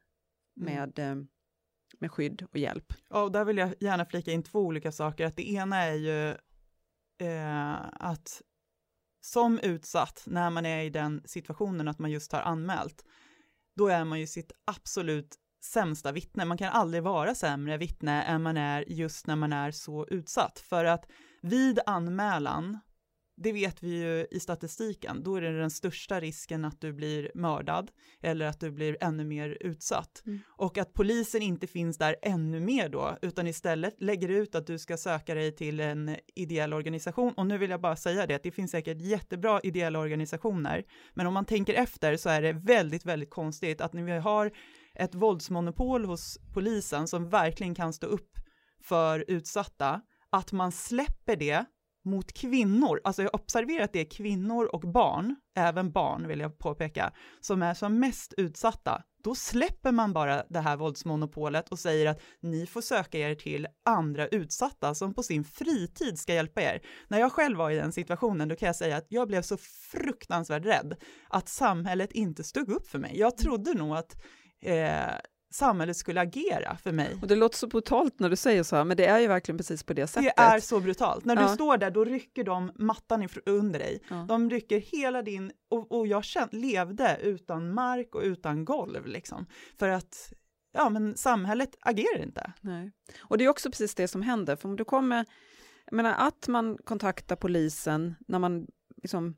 Mm. med, eh, med skydd och hjälp. Ja, och där vill jag gärna flika in två olika saker. Att det ena är ju eh, att som utsatt, när man är i den situationen att man just har anmält, då är man ju sitt absolut sämsta vittne. Man kan aldrig vara sämre vittne än man är just när man är så utsatt. För att vid anmälan, det vet vi ju i statistiken, då är det den största risken att du blir mördad eller att du blir ännu mer utsatt. Mm. Och att polisen inte finns där ännu mer då, utan istället lägger ut att du ska söka dig till en ideell organisation. Och nu vill jag bara säga det, att det finns säkert jättebra ideella organisationer, men om man tänker efter så är det väldigt, väldigt konstigt att när vi har ett våldsmonopol hos polisen som verkligen kan stå upp för utsatta, att man släpper det mot kvinnor, alltså jag har observerat att det är kvinnor och barn, även barn vill jag påpeka, som är som mest utsatta. Då släpper man bara det här våldsmonopolet och säger att ni får söka er till andra utsatta som på sin fritid ska hjälpa er. När jag själv var i den situationen, då kan jag säga att jag blev så fruktansvärt rädd att samhället inte stod upp för mig. Jag trodde nog att eh, samhället skulle agera för mig. Och det låter så brutalt när du säger så här, men det är ju verkligen precis på det sättet. Det är så brutalt. När du Ja. står där, då rycker de mattan under dig. Ja. De rycker hela din, och, och jag känt, levde utan mark och utan golv liksom. För att, ja men samhället agerar inte. Nej. Och det är också precis det som händer, för om du kommer, jag menar att man kontaktar polisen när man, liksom,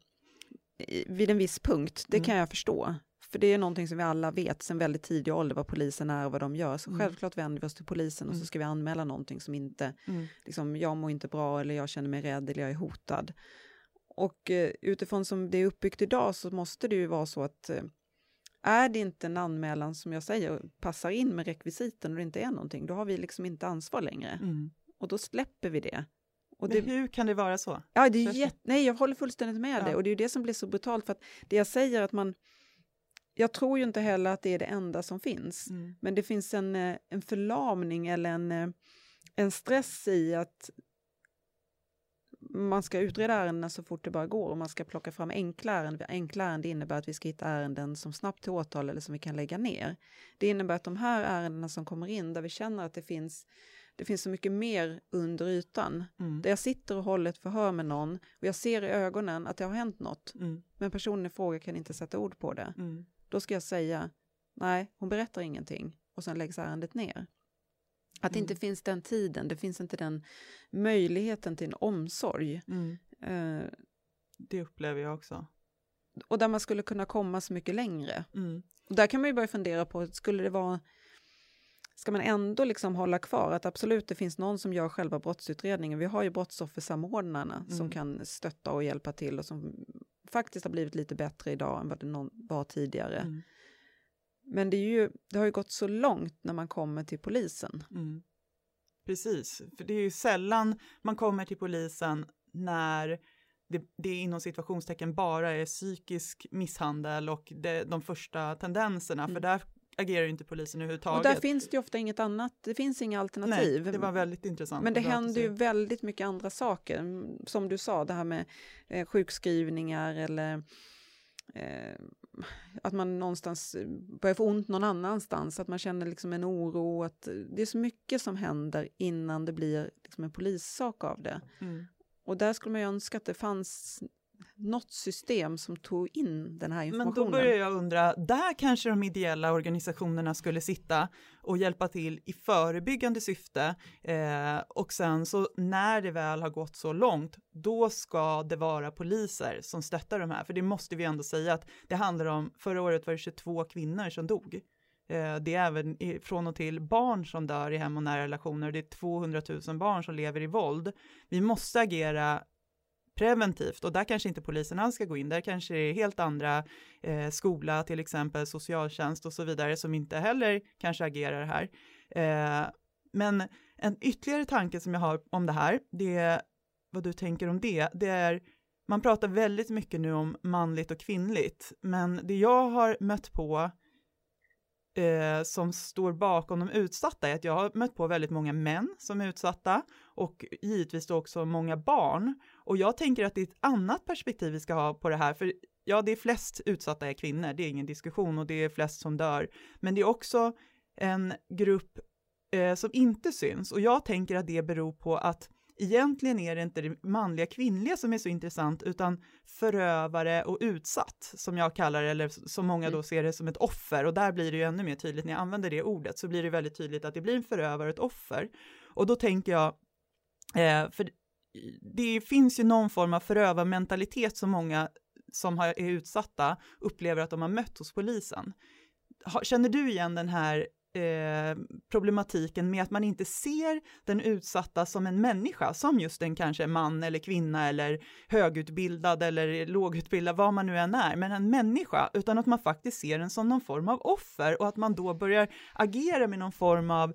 vid en viss punkt, det Mm. kan jag förstå. För det är någonting som vi alla vet sedan väldigt tidig ålder vad polisen är och vad de gör. Så Mm. självklart vänder vi oss till polisen och så Mm. ska vi anmäla någonting som inte, Mm. liksom, jag mår inte bra eller jag känner mig rädd eller jag är hotad. Och eh, utifrån som det är uppbyggt idag så måste det ju vara så att eh, är det inte en anmälan som jag säger passar in med rekvisiten och det inte är någonting, då har vi liksom inte ansvar längre. Mm. Och då släpper vi det. Och Men det hur kan det vara så? ja, det är jätte, nej, jag håller fullständigt med Ja. dig och det är ju det som blir så brutalt för att det jag säger att man jag tror ju inte heller att det är det enda som finns, Mm. men det finns en, eh, en förlamning eller en, eh, en stress i att man ska utreda ärenden så fort det bara går och man ska plocka fram enkla ärenden. Enkla ärenden innebär att vi ska hitta ärenden som snabbt till åtal eller som vi kan lägga ner. Det innebär att de här ärendena som kommer in där vi känner att det finns, det finns så mycket mer under ytan. Mm. Där jag sitter och håller ett förhör med någon och jag ser i ögonen att det har hänt något. Mm. Men personen i fråga kan inte sätta ord på det. Mm. Då ska jag säga, nej, hon berättar ingenting och sen läggs ärendet ner. Att det Mm. inte finns den tiden, det finns inte den möjligheten till en omsorg. Mm. Eh, Det upplever jag också. och där man skulle kunna komma så mycket längre. Mm. Och där kan man ju börja fundera på, skulle det vara, ska man ändå liksom hålla kvar att absolut det finns någon som gör själva brottsutredningen. Vi har ju brottsoffersamordnarna som Mm. kan stötta och hjälpa till och som faktiskt har blivit lite bättre idag än vad det någon var tidigare. Mm. Men det, är ju, det har ju gått så långt när man kommer till polisen. Mm. Precis, för det är ju sällan man kommer till polisen när det, det är inom situationstecken bara är psykisk misshandel och det, de första tendenserna, för Mm. där agerar ju inte polisen överhuvudtaget. Och där finns det ju ofta inget annat, det finns inga alternativ. Nej, det var väldigt intressant. Men det händer ju väldigt mycket andra saker. Mm, Som du sa, det här med eh, sjukskrivningar eller eh, att man någonstans eh, börjar få ont någon annanstans, att man känner liksom en oro. Att det är så mycket som händer innan det blir liksom en polissak av det. Mm. Och där skulle man ju önska att det fanns något system som tog in den här informationen. Men då börjar jag undra, där kanske de ideella organisationerna skulle sitta och hjälpa till i förebyggande syfte eh, och sen så när det väl har gått så långt, då ska det vara poliser som stöttar de här, för det måste vi ändå säga att det handlar om, förra året var det 22 kvinnor som dog. Eh, det är även från och till barn som dör i hem och nära relationer. Det är 200 000 barn som lever i våld. Vi måste agera preventivt och där kanske inte polisen alls ska gå in. Där kanske det är helt andra eh, skola, till exempel socialtjänst och så vidare som inte heller kanske agerar här. Eh, men en ytterligare tanke som jag har om det här, det är vad du tänker om det, det är man pratar väldigt mycket nu om manligt och kvinnligt, men det jag har mött på eh, som står bakom de utsatta är att jag har mött på väldigt många män som är utsatta och givetvis då också många barn. Och jag tänker att det är ett annat perspektiv vi ska ha på det här, för ja, det är flest utsatta är kvinnor, det är ingen diskussion och det är flest som dör, men det är också en grupp eh, som inte syns och jag tänker att det beror på att egentligen är det inte det manliga kvinnliga som är så intressant, utan förövare och utsatt, som jag kallar det, eller som många då mm. ser det som ett offer. Och där blir det ju ännu mer tydligt, när jag använder det ordet, så blir det väldigt tydligt att det blir en förövare och ett offer. Och då tänker jag, eh, för det finns ju någon form av förövarmentalitet som många som är utsatta upplever att de har mött hos polisen. Känner du igen den här eh, problematiken med att man inte ser den utsatta som en människa, som just en kanske man eller kvinna eller högutbildad eller lågutbildad, vad man nu än är, men en människa, utan att man faktiskt ser den som någon form av offer och att man då börjar agera med någon form av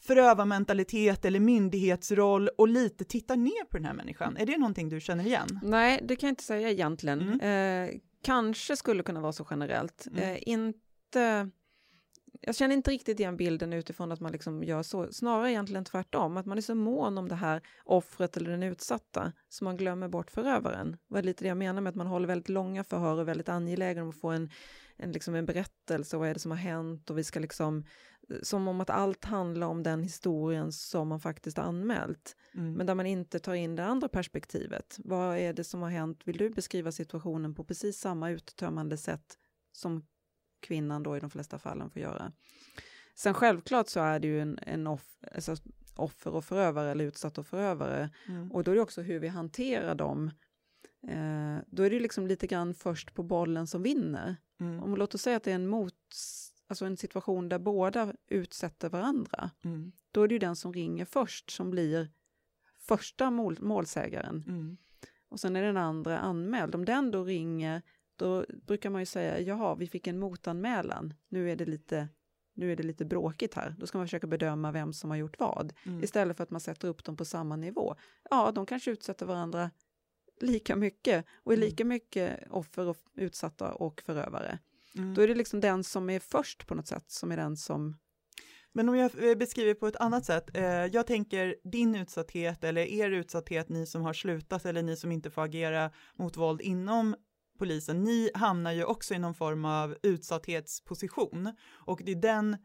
förövarmentalitet eller myndighetsroll och lite tittar ner på den här människan. Är det någonting du känner igen? Nej, det kan jag inte säga egentligen. Mm. Eh, kanske skulle kunna vara så generellt. Mm. Eh, inte jag känner inte riktigt igen bilden utifrån att man liksom gör så, snarare egentligen tvärtom, att man är så mån om det här offret eller den utsatta, så man glömmer bort förövaren. Det var lite det jag menar med att man håller väldigt långa förhör och är väldigt angelägen om att få en, en, liksom en berättelse, vad är det som har hänt och vi ska liksom, som om att allt handlar om den historien som man faktiskt har anmält, mm. men där man inte tar in det andra perspektivet. Vad är det som har hänt? Vill du beskriva situationen på precis samma uttömmande sätt som kvinnan då i de flesta fallen får göra. Sen självklart så är det ju en, en off, alltså offer och förövare eller utsatt och förövare mm. och då är det också hur vi hanterar dem. Eh, då är det liksom lite grann först på bollen som vinner. Mm. Om låt oss säga att det är en mot, alltså en situation där båda utsätter varandra, mm. då är det ju den som ringer först som blir första mål, målsägaren. Mm. Och sen är den andra anmäld. Om den då ringer då brukar man ju säga, jaha, vi fick en motanmälan, nu är det lite nu är det lite bråkigt här, då ska man försöka bedöma vem som har gjort vad, mm. istället för att man sätter upp dem på samma nivå. Ja, de kanske utsätter varandra lika mycket och är mm. lika mycket offer och utsatta och förövare. Mm. Då är det liksom den som är först på något sätt som är den som men om jag eh, beskriver på ett annat sätt, eh, jag tänker din utsatthet eller er utsatthet, ni som har slutat eller ni som inte får agera mot våld inom polisen, ni hamnar ju också i någon form av utsatthetsposition och det är den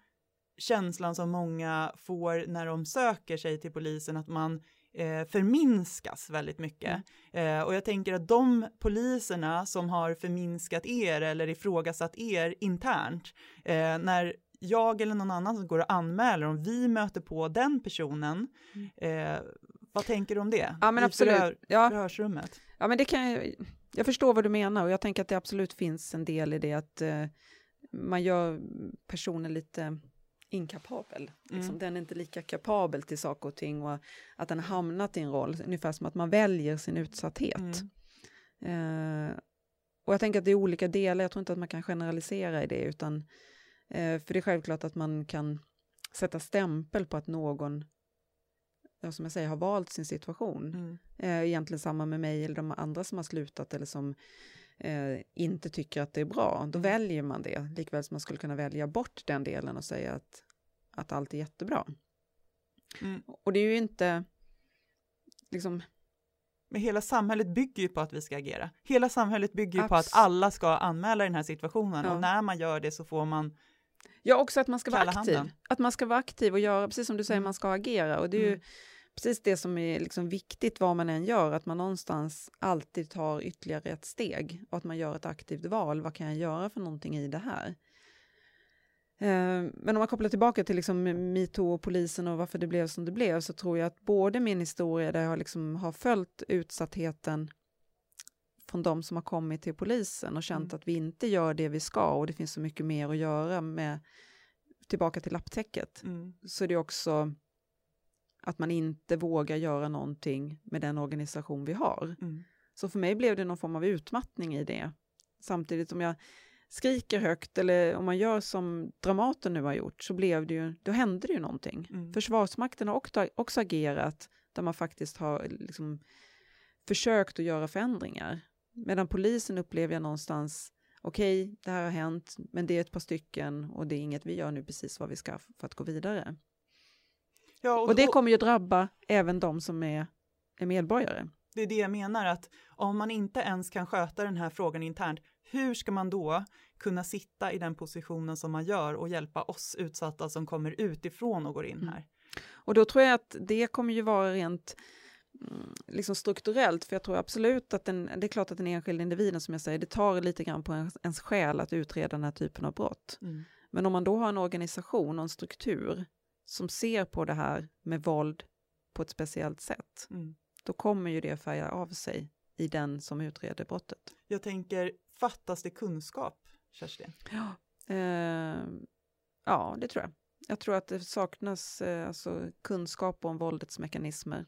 känslan som många får när de söker sig till polisen, att man eh, förminskas väldigt mycket. Mm. Eh, och jag tänker att de poliserna som har förminskat er eller ifrågasatt er internt, eh, när jag eller någon annan som går och anmäler, om vi möter på den personen, mm. Eh, vad tänker du om det? Ja men absolut. Förhör, ja. Förhörsrummet. Ja men det kan jag jag förstår vad du menar och jag tänker att det absolut finns en del i det att eh, man gör personen lite inkapabel. Liksom. Mm. Den är inte lika kapabel till saker och ting och att den har hamnat i en roll, ungefär som att man väljer sin utsatthet. Mm. Eh, och jag tänker att det är olika delar, jag tror inte att man kan generalisera i det, utan eh, för det är självklart att man kan sätta stämpel på att någon som jag säger, har valt sin situation. Mm. Eh, egentligen samma med mig eller de andra som har slutat eller som eh, inte tycker att det är bra. Då mm. väljer man det, likväl som man skulle kunna välja bort den delen och säga att, att allt är jättebra. Mm. Och det är ju inte, liksom, men hela samhället bygger ju på att vi ska agera. Hela samhället bygger ju på att alla ska anmäla den här situationen ja. och när man gör det så får man Ja, också att man ska vara aktiv. Handen. Att man ska vara aktiv och göra, precis som du säger, mm. man ska agera. Och det är ju, precis det som är liksom viktigt vad man än gör, att man någonstans alltid tar ytterligare ett steg och att man gör ett aktivt val. Vad kan jag göra för någonting i det här? Eh, men om man kopplar tillbaka till liksom metoo och polisen och varför det blev som det blev så tror jag att både min historia där jag liksom har följt utsattheten från de som har kommit till polisen och känt mm. att vi inte gör det vi ska och det finns så mycket mer att göra med tillbaka till lapptäcket. Mm. Så det är också att man inte vågar göra någonting med den organisation vi har. Mm. Så för mig blev det någon form av utmattning i det. Samtidigt som jag skriker högt eller om man gör som Dramaten nu har gjort så blev det ju, då hände det ju någonting. Mm. Försvarsmakten har också, också agerat där man faktiskt har liksom försökt att göra förändringar. Medan polisen upplever jag någonstans, okej, okay, det här har hänt, men det är ett par stycken och det är inget vi gör nu precis vad vi ska för att gå vidare. Ja, och, och det kommer ju drabba även de som är, är medborgare. Det är det jag menar, att om man inte ens kan sköta den här frågan internt, hur ska man då kunna sitta i den positionen som man gör och hjälpa oss utsatta som kommer utifrån och går in mm. här? Mm. Och då tror jag att det kommer ju vara rent liksom strukturellt, för jag tror absolut att den, det är klart att den enskilda individen som jag säger, det tar lite grann på ens, ens själ att utreda den här typen av brott. Mm. Men om man då har en organisation och en struktur som ser på det här med våld på ett speciellt sätt, mm. då kommer ju det färga av sig i den som utreder brottet. Jag tänker, fattas det kunskap, Kerstin? Ja, eh, ja det tror jag. Jag tror att det saknas eh, alltså, kunskap om våldets mekanismer.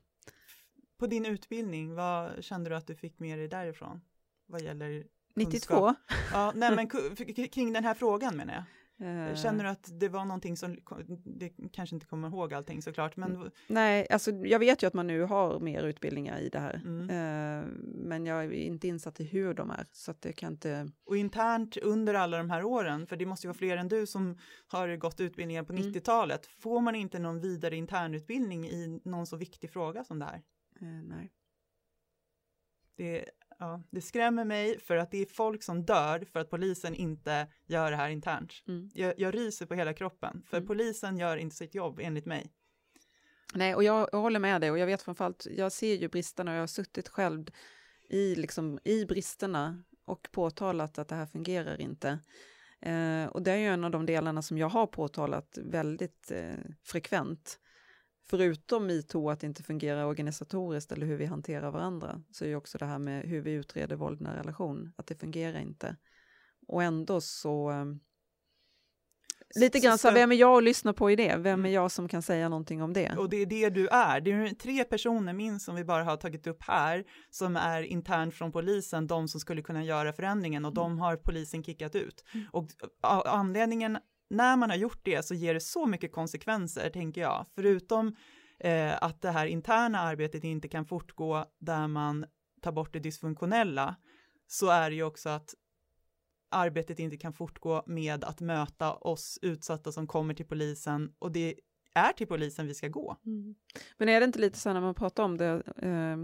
På din utbildning, vad kände du att du fick med dig därifrån? Vad gäller 92? Ja, nej men (laughs) kring den här frågan menar jag. Eh. Känner du att det var någonting som, det kanske inte kommer ihåg allting såklart, men... Nej, alltså jag vet ju att man nu har mer utbildningar i det här, mm. eh, men jag är inte insatt i hur de är, så att det kan inte... Och internt under alla de här åren, för det måste ju vara fler än du som har gått utbildningar på mm. 90-talet, får man inte någon vidare internutbildning i någon så viktig fråga som det här? Eh, nej. Det, Ja, det skrämmer mig för att det är folk som dör för att polisen inte gör det här internt. Mm. Jag, jag ryser på hela kroppen, för mm. polisen gör inte sitt jobb enligt mig. Nej, och jag, jag, håller med dig och jag vet framförallt, jag ser ju bristerna och jag har suttit själv i, liksom, i bristerna och påtalat att det här fungerar inte. Eh, och det är ju en av de delarna som jag har påtalat väldigt eh, frekvent förutom metoo att det inte fungerar organisatoriskt eller hur vi hanterar varandra, så är ju också det här med hur vi utreder våld i relation, att det fungerar inte. Och ändå så... Um, lite grann så, vem är jag att lyssna på i det? Vem är mm. jag som kan säga någonting om det? Och det är det du är. Det är tre personer minst som vi bara har tagit upp här, som är internt från polisen, de som skulle kunna göra förändringen och mm. de har polisen kickat ut. Mm. Och anledningen när man har gjort det så ger det så mycket konsekvenser, tänker jag. Förutom eh, att det här interna arbetet inte kan fortgå där man tar bort det dysfunktionella, så är det ju också att arbetet inte kan fortgå med att möta oss utsatta som kommer till polisen och det är till polisen vi ska gå. Mm. Men är det inte lite så när man pratar om det, eh,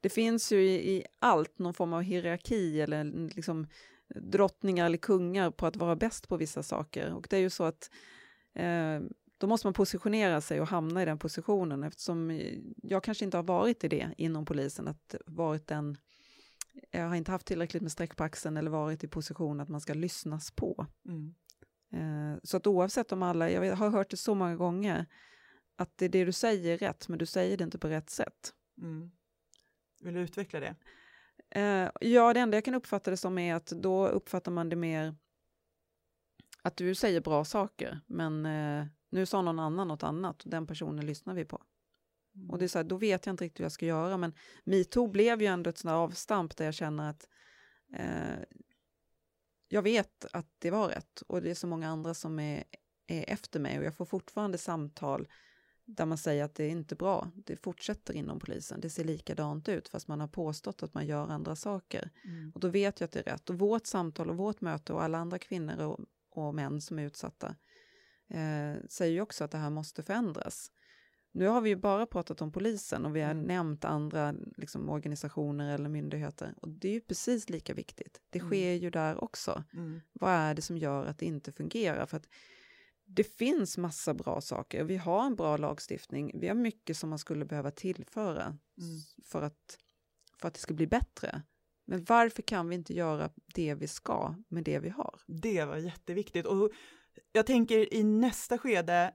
det finns ju i, i, allt någon form av hierarki eller liksom drottningar eller kungar på att vara bäst på vissa saker. Och det är ju så att eh, då måste man positionera sig och hamna i den positionen eftersom jag kanske inte har varit i det inom polisen, att varit den jag har inte haft tillräckligt med streck på axeln eller varit i position att man ska lyssnas på. Mm. Eh, så att oavsett om alla, jag har hört det så många gånger, att det, det du säger är rätt, men du säger det inte på rätt sätt. Mm. Vill du utveckla det? Uh, ja, det enda jag kan uppfatta det som är att då uppfattar man det mer att du säger bra saker, men uh, nu sa någon annan något annat och den personen lyssnar vi på. Mm. Och det är så här, då vet jag inte riktigt hur jag ska göra, men metoo blev ju ändå ett sånt avstamp där jag känner att uh, jag vet att det var rätt och det är så många andra som är, är efter mig och jag får fortfarande samtal där man säger att det är inte bra, det fortsätter inom polisen, det ser likadant ut fast man har påstått att man gör andra saker. Mm. Och då vet jag att det är rätt. Och vårt samtal och vårt möte och alla andra kvinnor och, och män som är utsatta eh, säger ju också att det här måste förändras. Nu har vi ju bara pratat om polisen och vi har mm. nämnt andra liksom, organisationer eller myndigheter och det är ju precis lika viktigt. Det mm. sker ju där också. Mm. Vad är det som gör att det inte fungerar? För att det finns massa bra saker. Vi har en bra lagstiftning. Vi har mycket som man skulle behöva tillföra Mm. för, att, för att det ska bli bättre. Men varför kan vi inte göra det vi ska med det vi har? Det var jätteviktigt. Och jag tänker i nästa skede,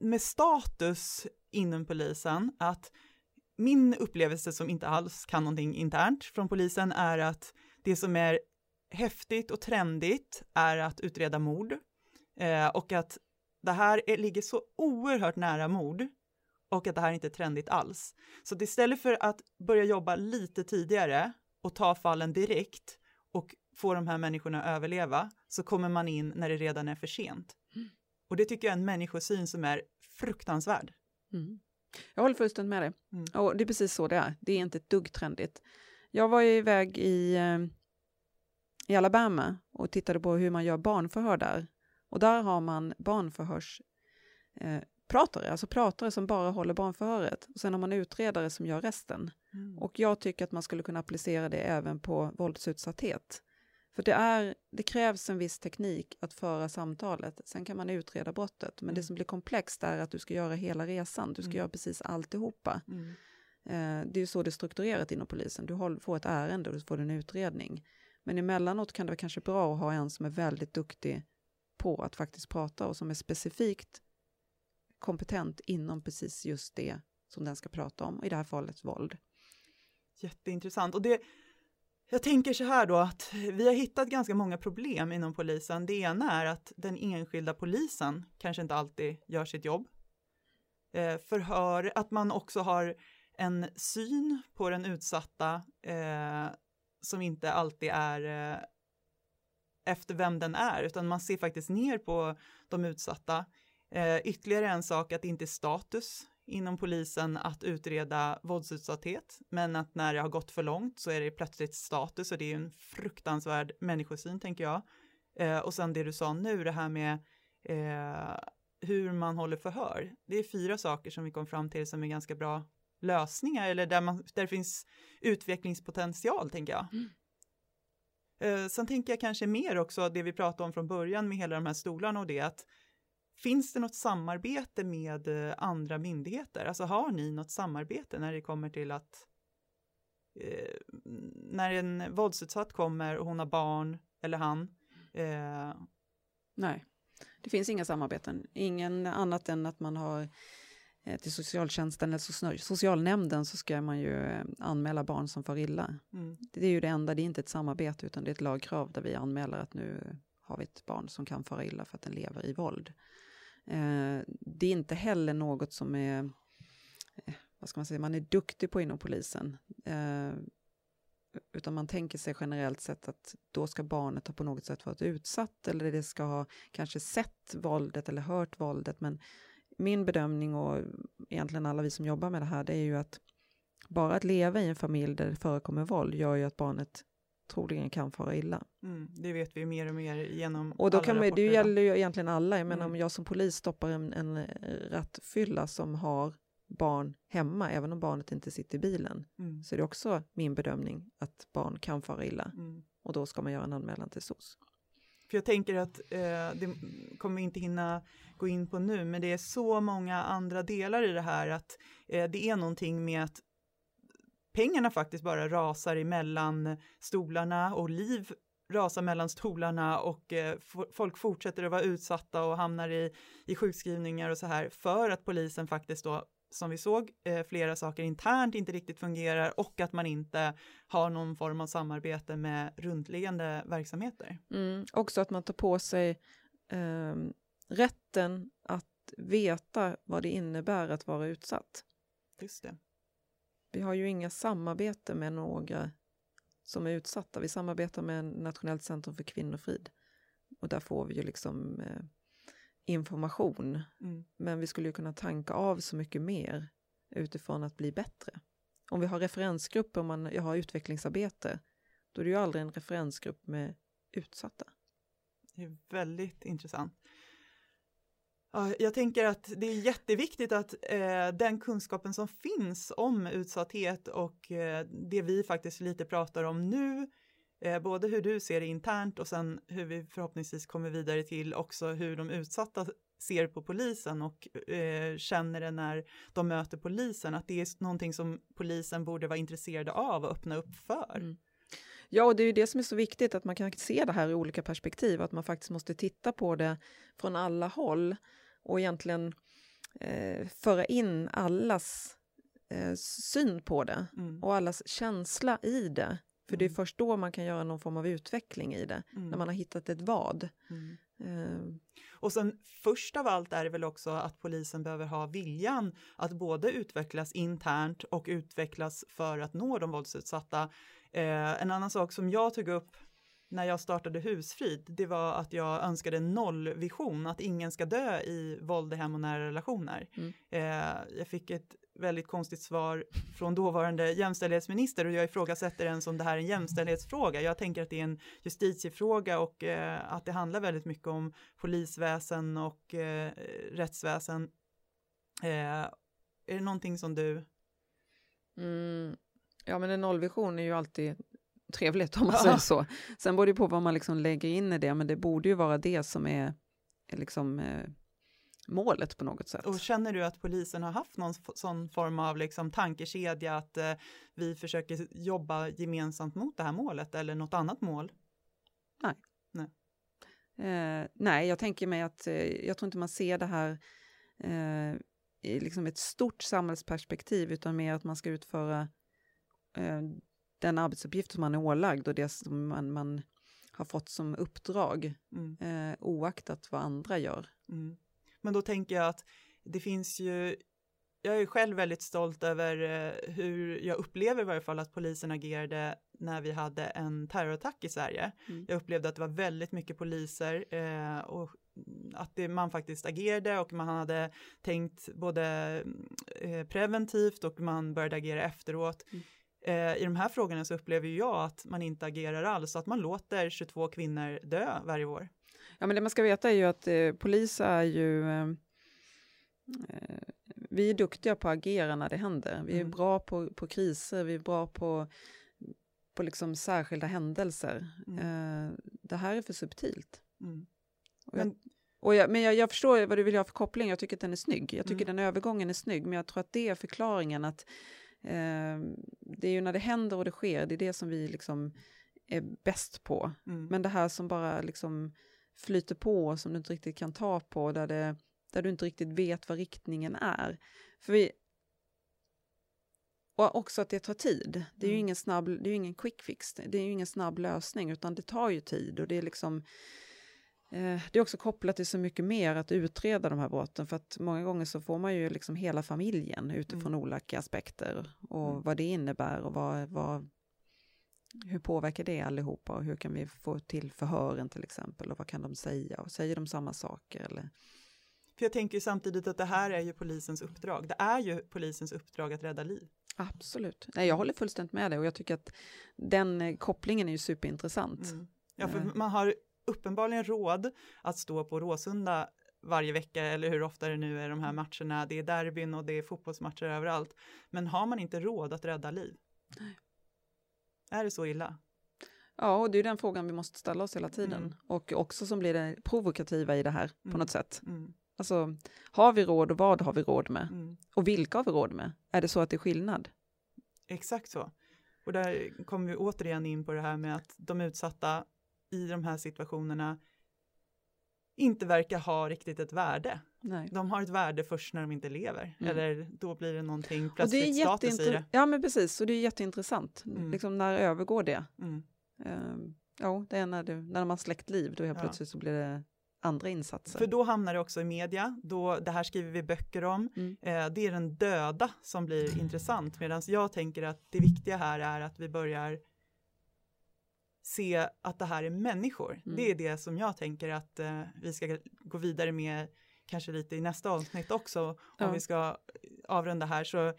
med status inom polisen, att min upplevelse som inte alls kan någonting internt från polisen är att det som är häftigt och trendigt är att utreda mord eh, och att det här är, ligger så oerhört nära mord och att det här inte är trendigt alls. Så istället för att börja jobba lite tidigare och ta fallen direkt och få de här människorna att överleva så kommer man in när det redan är för sent. Och det tycker jag är en människosyn som är fruktansvärd. Mm. Jag håller fullständigt med dig. Mm. Och det är precis så det är. Det är inte ett dugg trendigt. Jag var ju iväg i, eh, i Alabama och tittade på hur man gör barnförhör där. Och där har man barnförhörs eh, alltså pratare som bara håller barnförhöret. Och sen har man utredare som gör resten. Mm. Och jag tycker att man skulle kunna applicera det även på våldsutsatthet. För det, är, det krävs en viss teknik att föra samtalet. Sen kan man utreda brottet. Men det som blir komplext är att du ska göra hela resan. Du ska Mm. göra precis alltihopa. Mm. Eh, det är ju så det är strukturerat inom polisen. Du får ett ärende och du får en utredning. Men emellanåt kan det vara kanske bra att ha en som är väldigt duktig på att faktiskt prata och som är specifikt kompetent inom precis just det som den ska prata om. I det här fallet våld. Jätteintressant. Och det, jag tänker så här då att vi har hittat ganska många problem inom polisen. Det ena är att den enskilda polisen kanske inte alltid gör sitt jobb. Eh, förhör, att man också har en syn på den utsatta eh, som inte alltid är eh, efter vem den är, utan man ser faktiskt ner på de utsatta. Eh, ytterligare en sak att det inte är status inom polisen att utreda våldsutsatthet, men att när det har gått för långt så är det plötsligt status och det är en fruktansvärd människosyn tänker jag. Eh, och sen det du sa nu, det här med eh, hur man håller förhör. Det är fyra saker som vi kom fram till som är ganska bra lösningar eller där, man, där det finns utvecklingspotential tänker jag. Mm. Eh, sen tänker jag kanske mer också det vi pratade om från början med hela de här stolarna och det att finns det något samarbete med eh, andra myndigheter? Alltså har ni något samarbete när det kommer till att eh, när en våldsutsatt kommer och hon har barn eller han eh, Nej, det finns inga samarbeten. Ingen annat än att man har till socialtjänsten eller soci- socialnämnden så ska man ju eh, anmäla barn som far illa. mm, Det är ju det enda, det är inte ett samarbete utan det är ett lagkrav där vi anmäler att nu har vi ett barn som kan fara illa för att den lever i våld. Eh, det är inte heller något som är, eh, vad ska man säga, man är duktig på inom polisen. Eh, utan man tänker sig generellt sett att då ska barnet ha på något sätt varit utsatt eller det ska ha kanske sett våldet eller hört våldet. Men min bedömning och egentligen alla vi som jobbar med det här, det är ju att bara att leva i en familj där det förekommer våld gör ju att barnet troligen kan fara illa. mm, det vet vi mer och mer genom Och då alla kan man, det gäller ju egentligen alla. Jag menar Mm. om jag som polis stoppar en, en rattfylla som har barn hemma, även om barnet inte sitter i bilen, Mm, så är det också min bedömning att barn kan fara illa. mm. Och då ska man göra en anmälan till SOS. För jag tänker att eh, det kommer vi inte hinna gå in på nu, men det är så många andra delar i det här att eh, det är någonting med att pengarna faktiskt bara rasar emellan stolarna och liv rasar mellan stolarna och eh, folk fortsätter att vara utsatta och hamnar i, i sjukskrivningar och så här för att polisen faktiskt då som vi såg, eh, flera saker internt inte riktigt fungerar och att man inte har någon form av samarbete med runtliggande verksamheter. Mm. Också att man tar på sig ehm, rätten att veta vad det innebär att vara utsatt. Just det. Vi har ju inga samarbete med några som är utsatta. Vi samarbetar med Nationellt centrum för kvinnofrid. Och där får vi ju liksom eh, information. Mm. Men vi skulle ju kunna tanka av så mycket mer utifrån att bli bättre. Om vi har referensgrupper, om man jag har utvecklingsarbete, då är det ju aldrig en referensgrupp med utsatta. Det är väldigt intressant. Ja, Jag tänker att det är jätteviktigt att eh, den kunskapen som finns om utsatthet och eh, det vi faktiskt lite pratar om nu Eh, både hur du ser det internt och sen hur vi förhoppningsvis kommer vidare till också hur de utsatta ser på polisen och eh, känner det när de möter polisen, att det är någonting som polisen borde vara intresserade av och öppna upp för. Mm. Ja, och det är ju det som är så viktigt, att man kan se det här i olika perspektiv, att man faktiskt måste titta på det från alla håll och egentligen eh, föra in allas eh, syn på det mm. och allas känsla i det. För det är mm. först då man kan göra någon form av utveckling i det, mm. när man har hittat ett vad. Mm. Eh. Och sen först av allt är det väl också att polisen behöver ha viljan att både utvecklas internt och utvecklas för att nå de våldsutsatta. Eh, en annan sak som jag tog upp när jag startade Husfrid, det var att jag önskade nollvision, att ingen ska dö i våld i hem och nära relationer. Mm. Eh, jag fick ett väldigt konstigt svar från dåvarande jämställdhetsminister och jag ifrågasätter ens om det här är en jämställdhetsfråga. Jag tänker att det är en justitiefråga och eh, att det handlar väldigt mycket om polisväsen och eh, rättsväsen. Eh, är det någonting som du? Mm. Ja, men en nollvision är ju alltid trevligt om man (laughs) säger så. Sen beror det på vad man liksom lägger in i det, men det borde ju vara det som är, är liksom eh, målet på något sätt. Och känner du att polisen har haft någon sån form av liksom tankekedja att eh, vi försöker jobba gemensamt mot det här målet eller något annat mål? Nej. Nej, eh, nej jag tänker mig att eh, jag tror inte man ser det här eh, i liksom ett stort samhällsperspektiv utan mer att man ska utföra eh, den arbetsuppgift som man är ålagd och det som man, man har fått som uppdrag mm. eh, oaktat vad andra gör. Mm. Men då tänker jag att det finns ju, jag är själv väldigt stolt över eh, hur jag upplever i varje fall att polisen agerade när vi hade en terrorattack i Sverige. Mm. Jag upplevde att det var väldigt mycket poliser eh, och att det, man faktiskt agerade och man hade tänkt både eh, preventivt och man började agera efteråt. Mm. Eh, I de här frågorna så upplever jag att man inte agerar alls, att man låter 22 kvinnor dö varje år. Ja, men det man ska veta är ju att eh, polis är ju eh, eh, vi är duktiga på att agera när det händer. Vi är mm. bra på, på kriser, vi är bra på, på liksom särskilda händelser. Mm. Eh, det här är för subtilt. Mm. Och jag, och jag, men jag, jag, förstår vad du vill ha för koppling, jag tycker att den är snygg. Jag tycker mm. den övergången är snygg, men jag tror att det är förklaringen att eh, det är ju när det händer och det sker, det är det som vi liksom är bäst på. Mm. Men det här som bara liksom flyter på som du inte riktigt kan ta på, där, det, där du inte riktigt vet vad riktningen är. För vi, och också att det tar tid. Det är ju mm. ingen snabb, det är ingen quick fix, det är ju ingen snabb lösning, utan det tar ju tid och det är liksom eh, det är också kopplat till så mycket mer att utreda de här brotten, för att många gånger så får man ju liksom hela familjen utifrån mm. olika aspekter och mm. vad det innebär och vad, vad, hur påverkar det allihopa och hur kan vi få till förhören till exempel och vad kan de säga och säger de samma saker eller? För jag tänker samtidigt att det här är ju polisens uppdrag. Det är ju polisens uppdrag att rädda liv. Absolut. Nej, jag håller fullständigt med dig och jag tycker att den eh, kopplingen är ju superintressant. Mm. Ja, för man har uppenbarligen råd att stå på Råsunda varje vecka eller hur ofta det nu är de här matcherna. Det är derbyn och det är fotbollsmatcher överallt. Men har man inte råd att rädda liv? Nej. Är det så illa? Ja, och det är den frågan vi måste ställa oss hela tiden. Mm. Och också som blir det provokativa i det här mm. på något sätt. Mm. Alltså, har vi råd och vad har vi råd med? Mm. Och vilka har vi råd med? Är det så att det är skillnad? Exakt så. Och där kommer vi återigen in på det här med att de utsatta i de här situationerna inte verkar ha riktigt ett värde. Nej. De har ett värde först när de inte lever, mm. eller då blir det någonting plötsligt status i det. Ja, men precis, och det är jätteintressant. Mm. Liksom, när övergår det? Mm. Uh, ja, det är när, det, när man släckt liv, då helt ja. plötsligt så blir det andra insatser. För då hamnar det också i media, då, det här skriver vi böcker om, mm. eh, det är den döda som blir intressant, medan jag tänker att det viktiga här är att vi börjar se att det här är människor. Mm. Det är det som jag tänker att eh, vi ska gå vidare med kanske lite i nästa avsnitt också, om ja. vi ska avrunda här. Så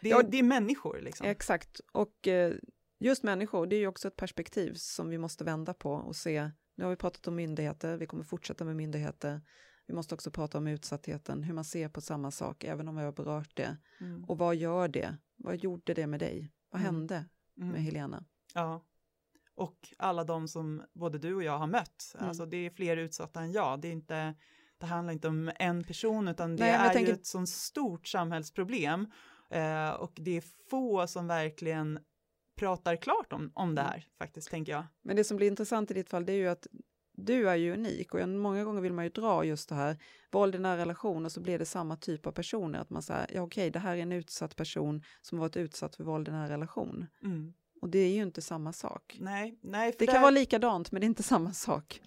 det, ja, det är människor liksom. Exakt, och eh, just människor, det är ju också ett perspektiv som vi måste vända på och se. Nu har vi pratat om myndigheter, vi kommer fortsätta med myndigheter. Vi måste också prata om utsattheten, hur man ser på samma sak, även om vi har berört det. Mm. Och vad gör det? Vad gjorde det med dig? Vad mm. hände med mm. Helena? Ja, och alla de som både du och jag har mött. Mm. Alltså det är fler utsatta än jag. Det, är inte, det handlar inte om en person utan det Nej, är tänker- ju ett sånt stort samhällsproblem. Eh, och det är få som verkligen pratar klart om, om det här faktiskt, tänker jag. Men det som blir intressant i ditt fall det är ju att du är ju unik och många gånger vill man ju dra just det här våld i nära relationer så blir det samma typ av personer att man säger ja okej det här är en utsatt person som har varit utsatt för våld i nära relation Mm. och det är ju inte samma sak. Nej, nej. För Det där- kan vara likadant men det är inte samma sak.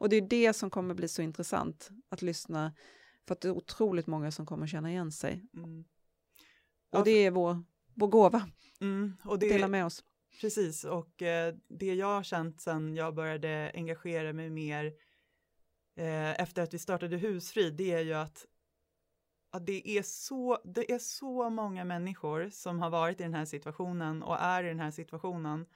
Och det är det som kommer bli så intressant att lyssna för att det är otroligt många som kommer känna igen sig. Mm. Och det är vår, vår gåva, Mm, och att det, dela med oss. Precis, och eh, det jag har känt sen jag började engagera mig mer eh, efter att vi startade Husfrid, det är ju att, att det, är så, det är så många människor som har varit i den här situationen och är i den här situationen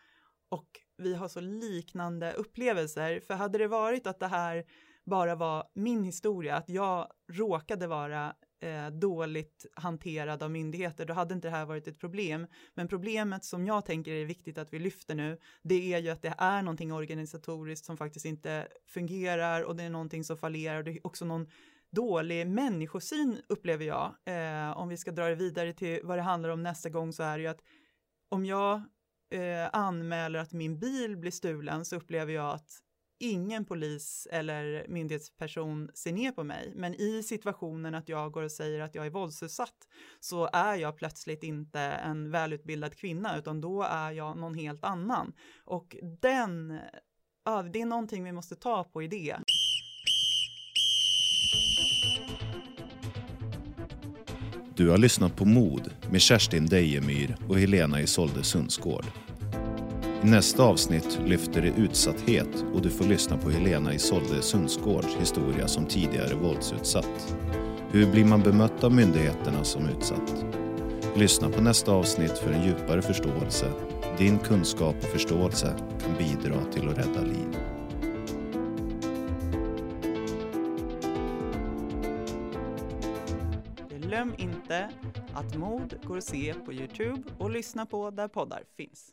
och vi har så liknande upplevelser. För hade det varit att det här bara var min historia, att jag råkade vara eh, dåligt hanterad av myndigheter, då hade inte det här varit ett problem. Men problemet som jag tänker är viktigt att vi lyfter nu, det är ju att det är någonting organisatoriskt som faktiskt inte fungerar och det är någonting som fallerar och det är också någon dålig människosyn upplever jag. Eh, om vi ska dra det vidare till vad det handlar om nästa gång så är det ju att om jag eh, anmäler att min bil blir stulen så upplever jag att ingen polis eller myndighetsperson ser ner på mig. Men i situationen att jag går och säger att jag är våldsutsatt så är jag plötsligt inte en välutbildad kvinna utan då är jag någon helt annan. Och den, ja, det är någonting vi måste ta på i det. Du har lyssnat på Mod med Kerstin Dejemyr och Helena Isolde Sundsgård. I nästa avsnitt lyfter det utsatthet och du får lyssna på Helena Isolde Sundsgårds historia som tidigare våldsutsatt. Hur blir man bemött av myndigheterna som utsatt? Lyssna på nästa avsnitt för en djupare förståelse. Din kunskap och förståelse kan bidra till att rädda liv. Glöm inte att mod går att se på Youtube och lyssna på där poddar finns.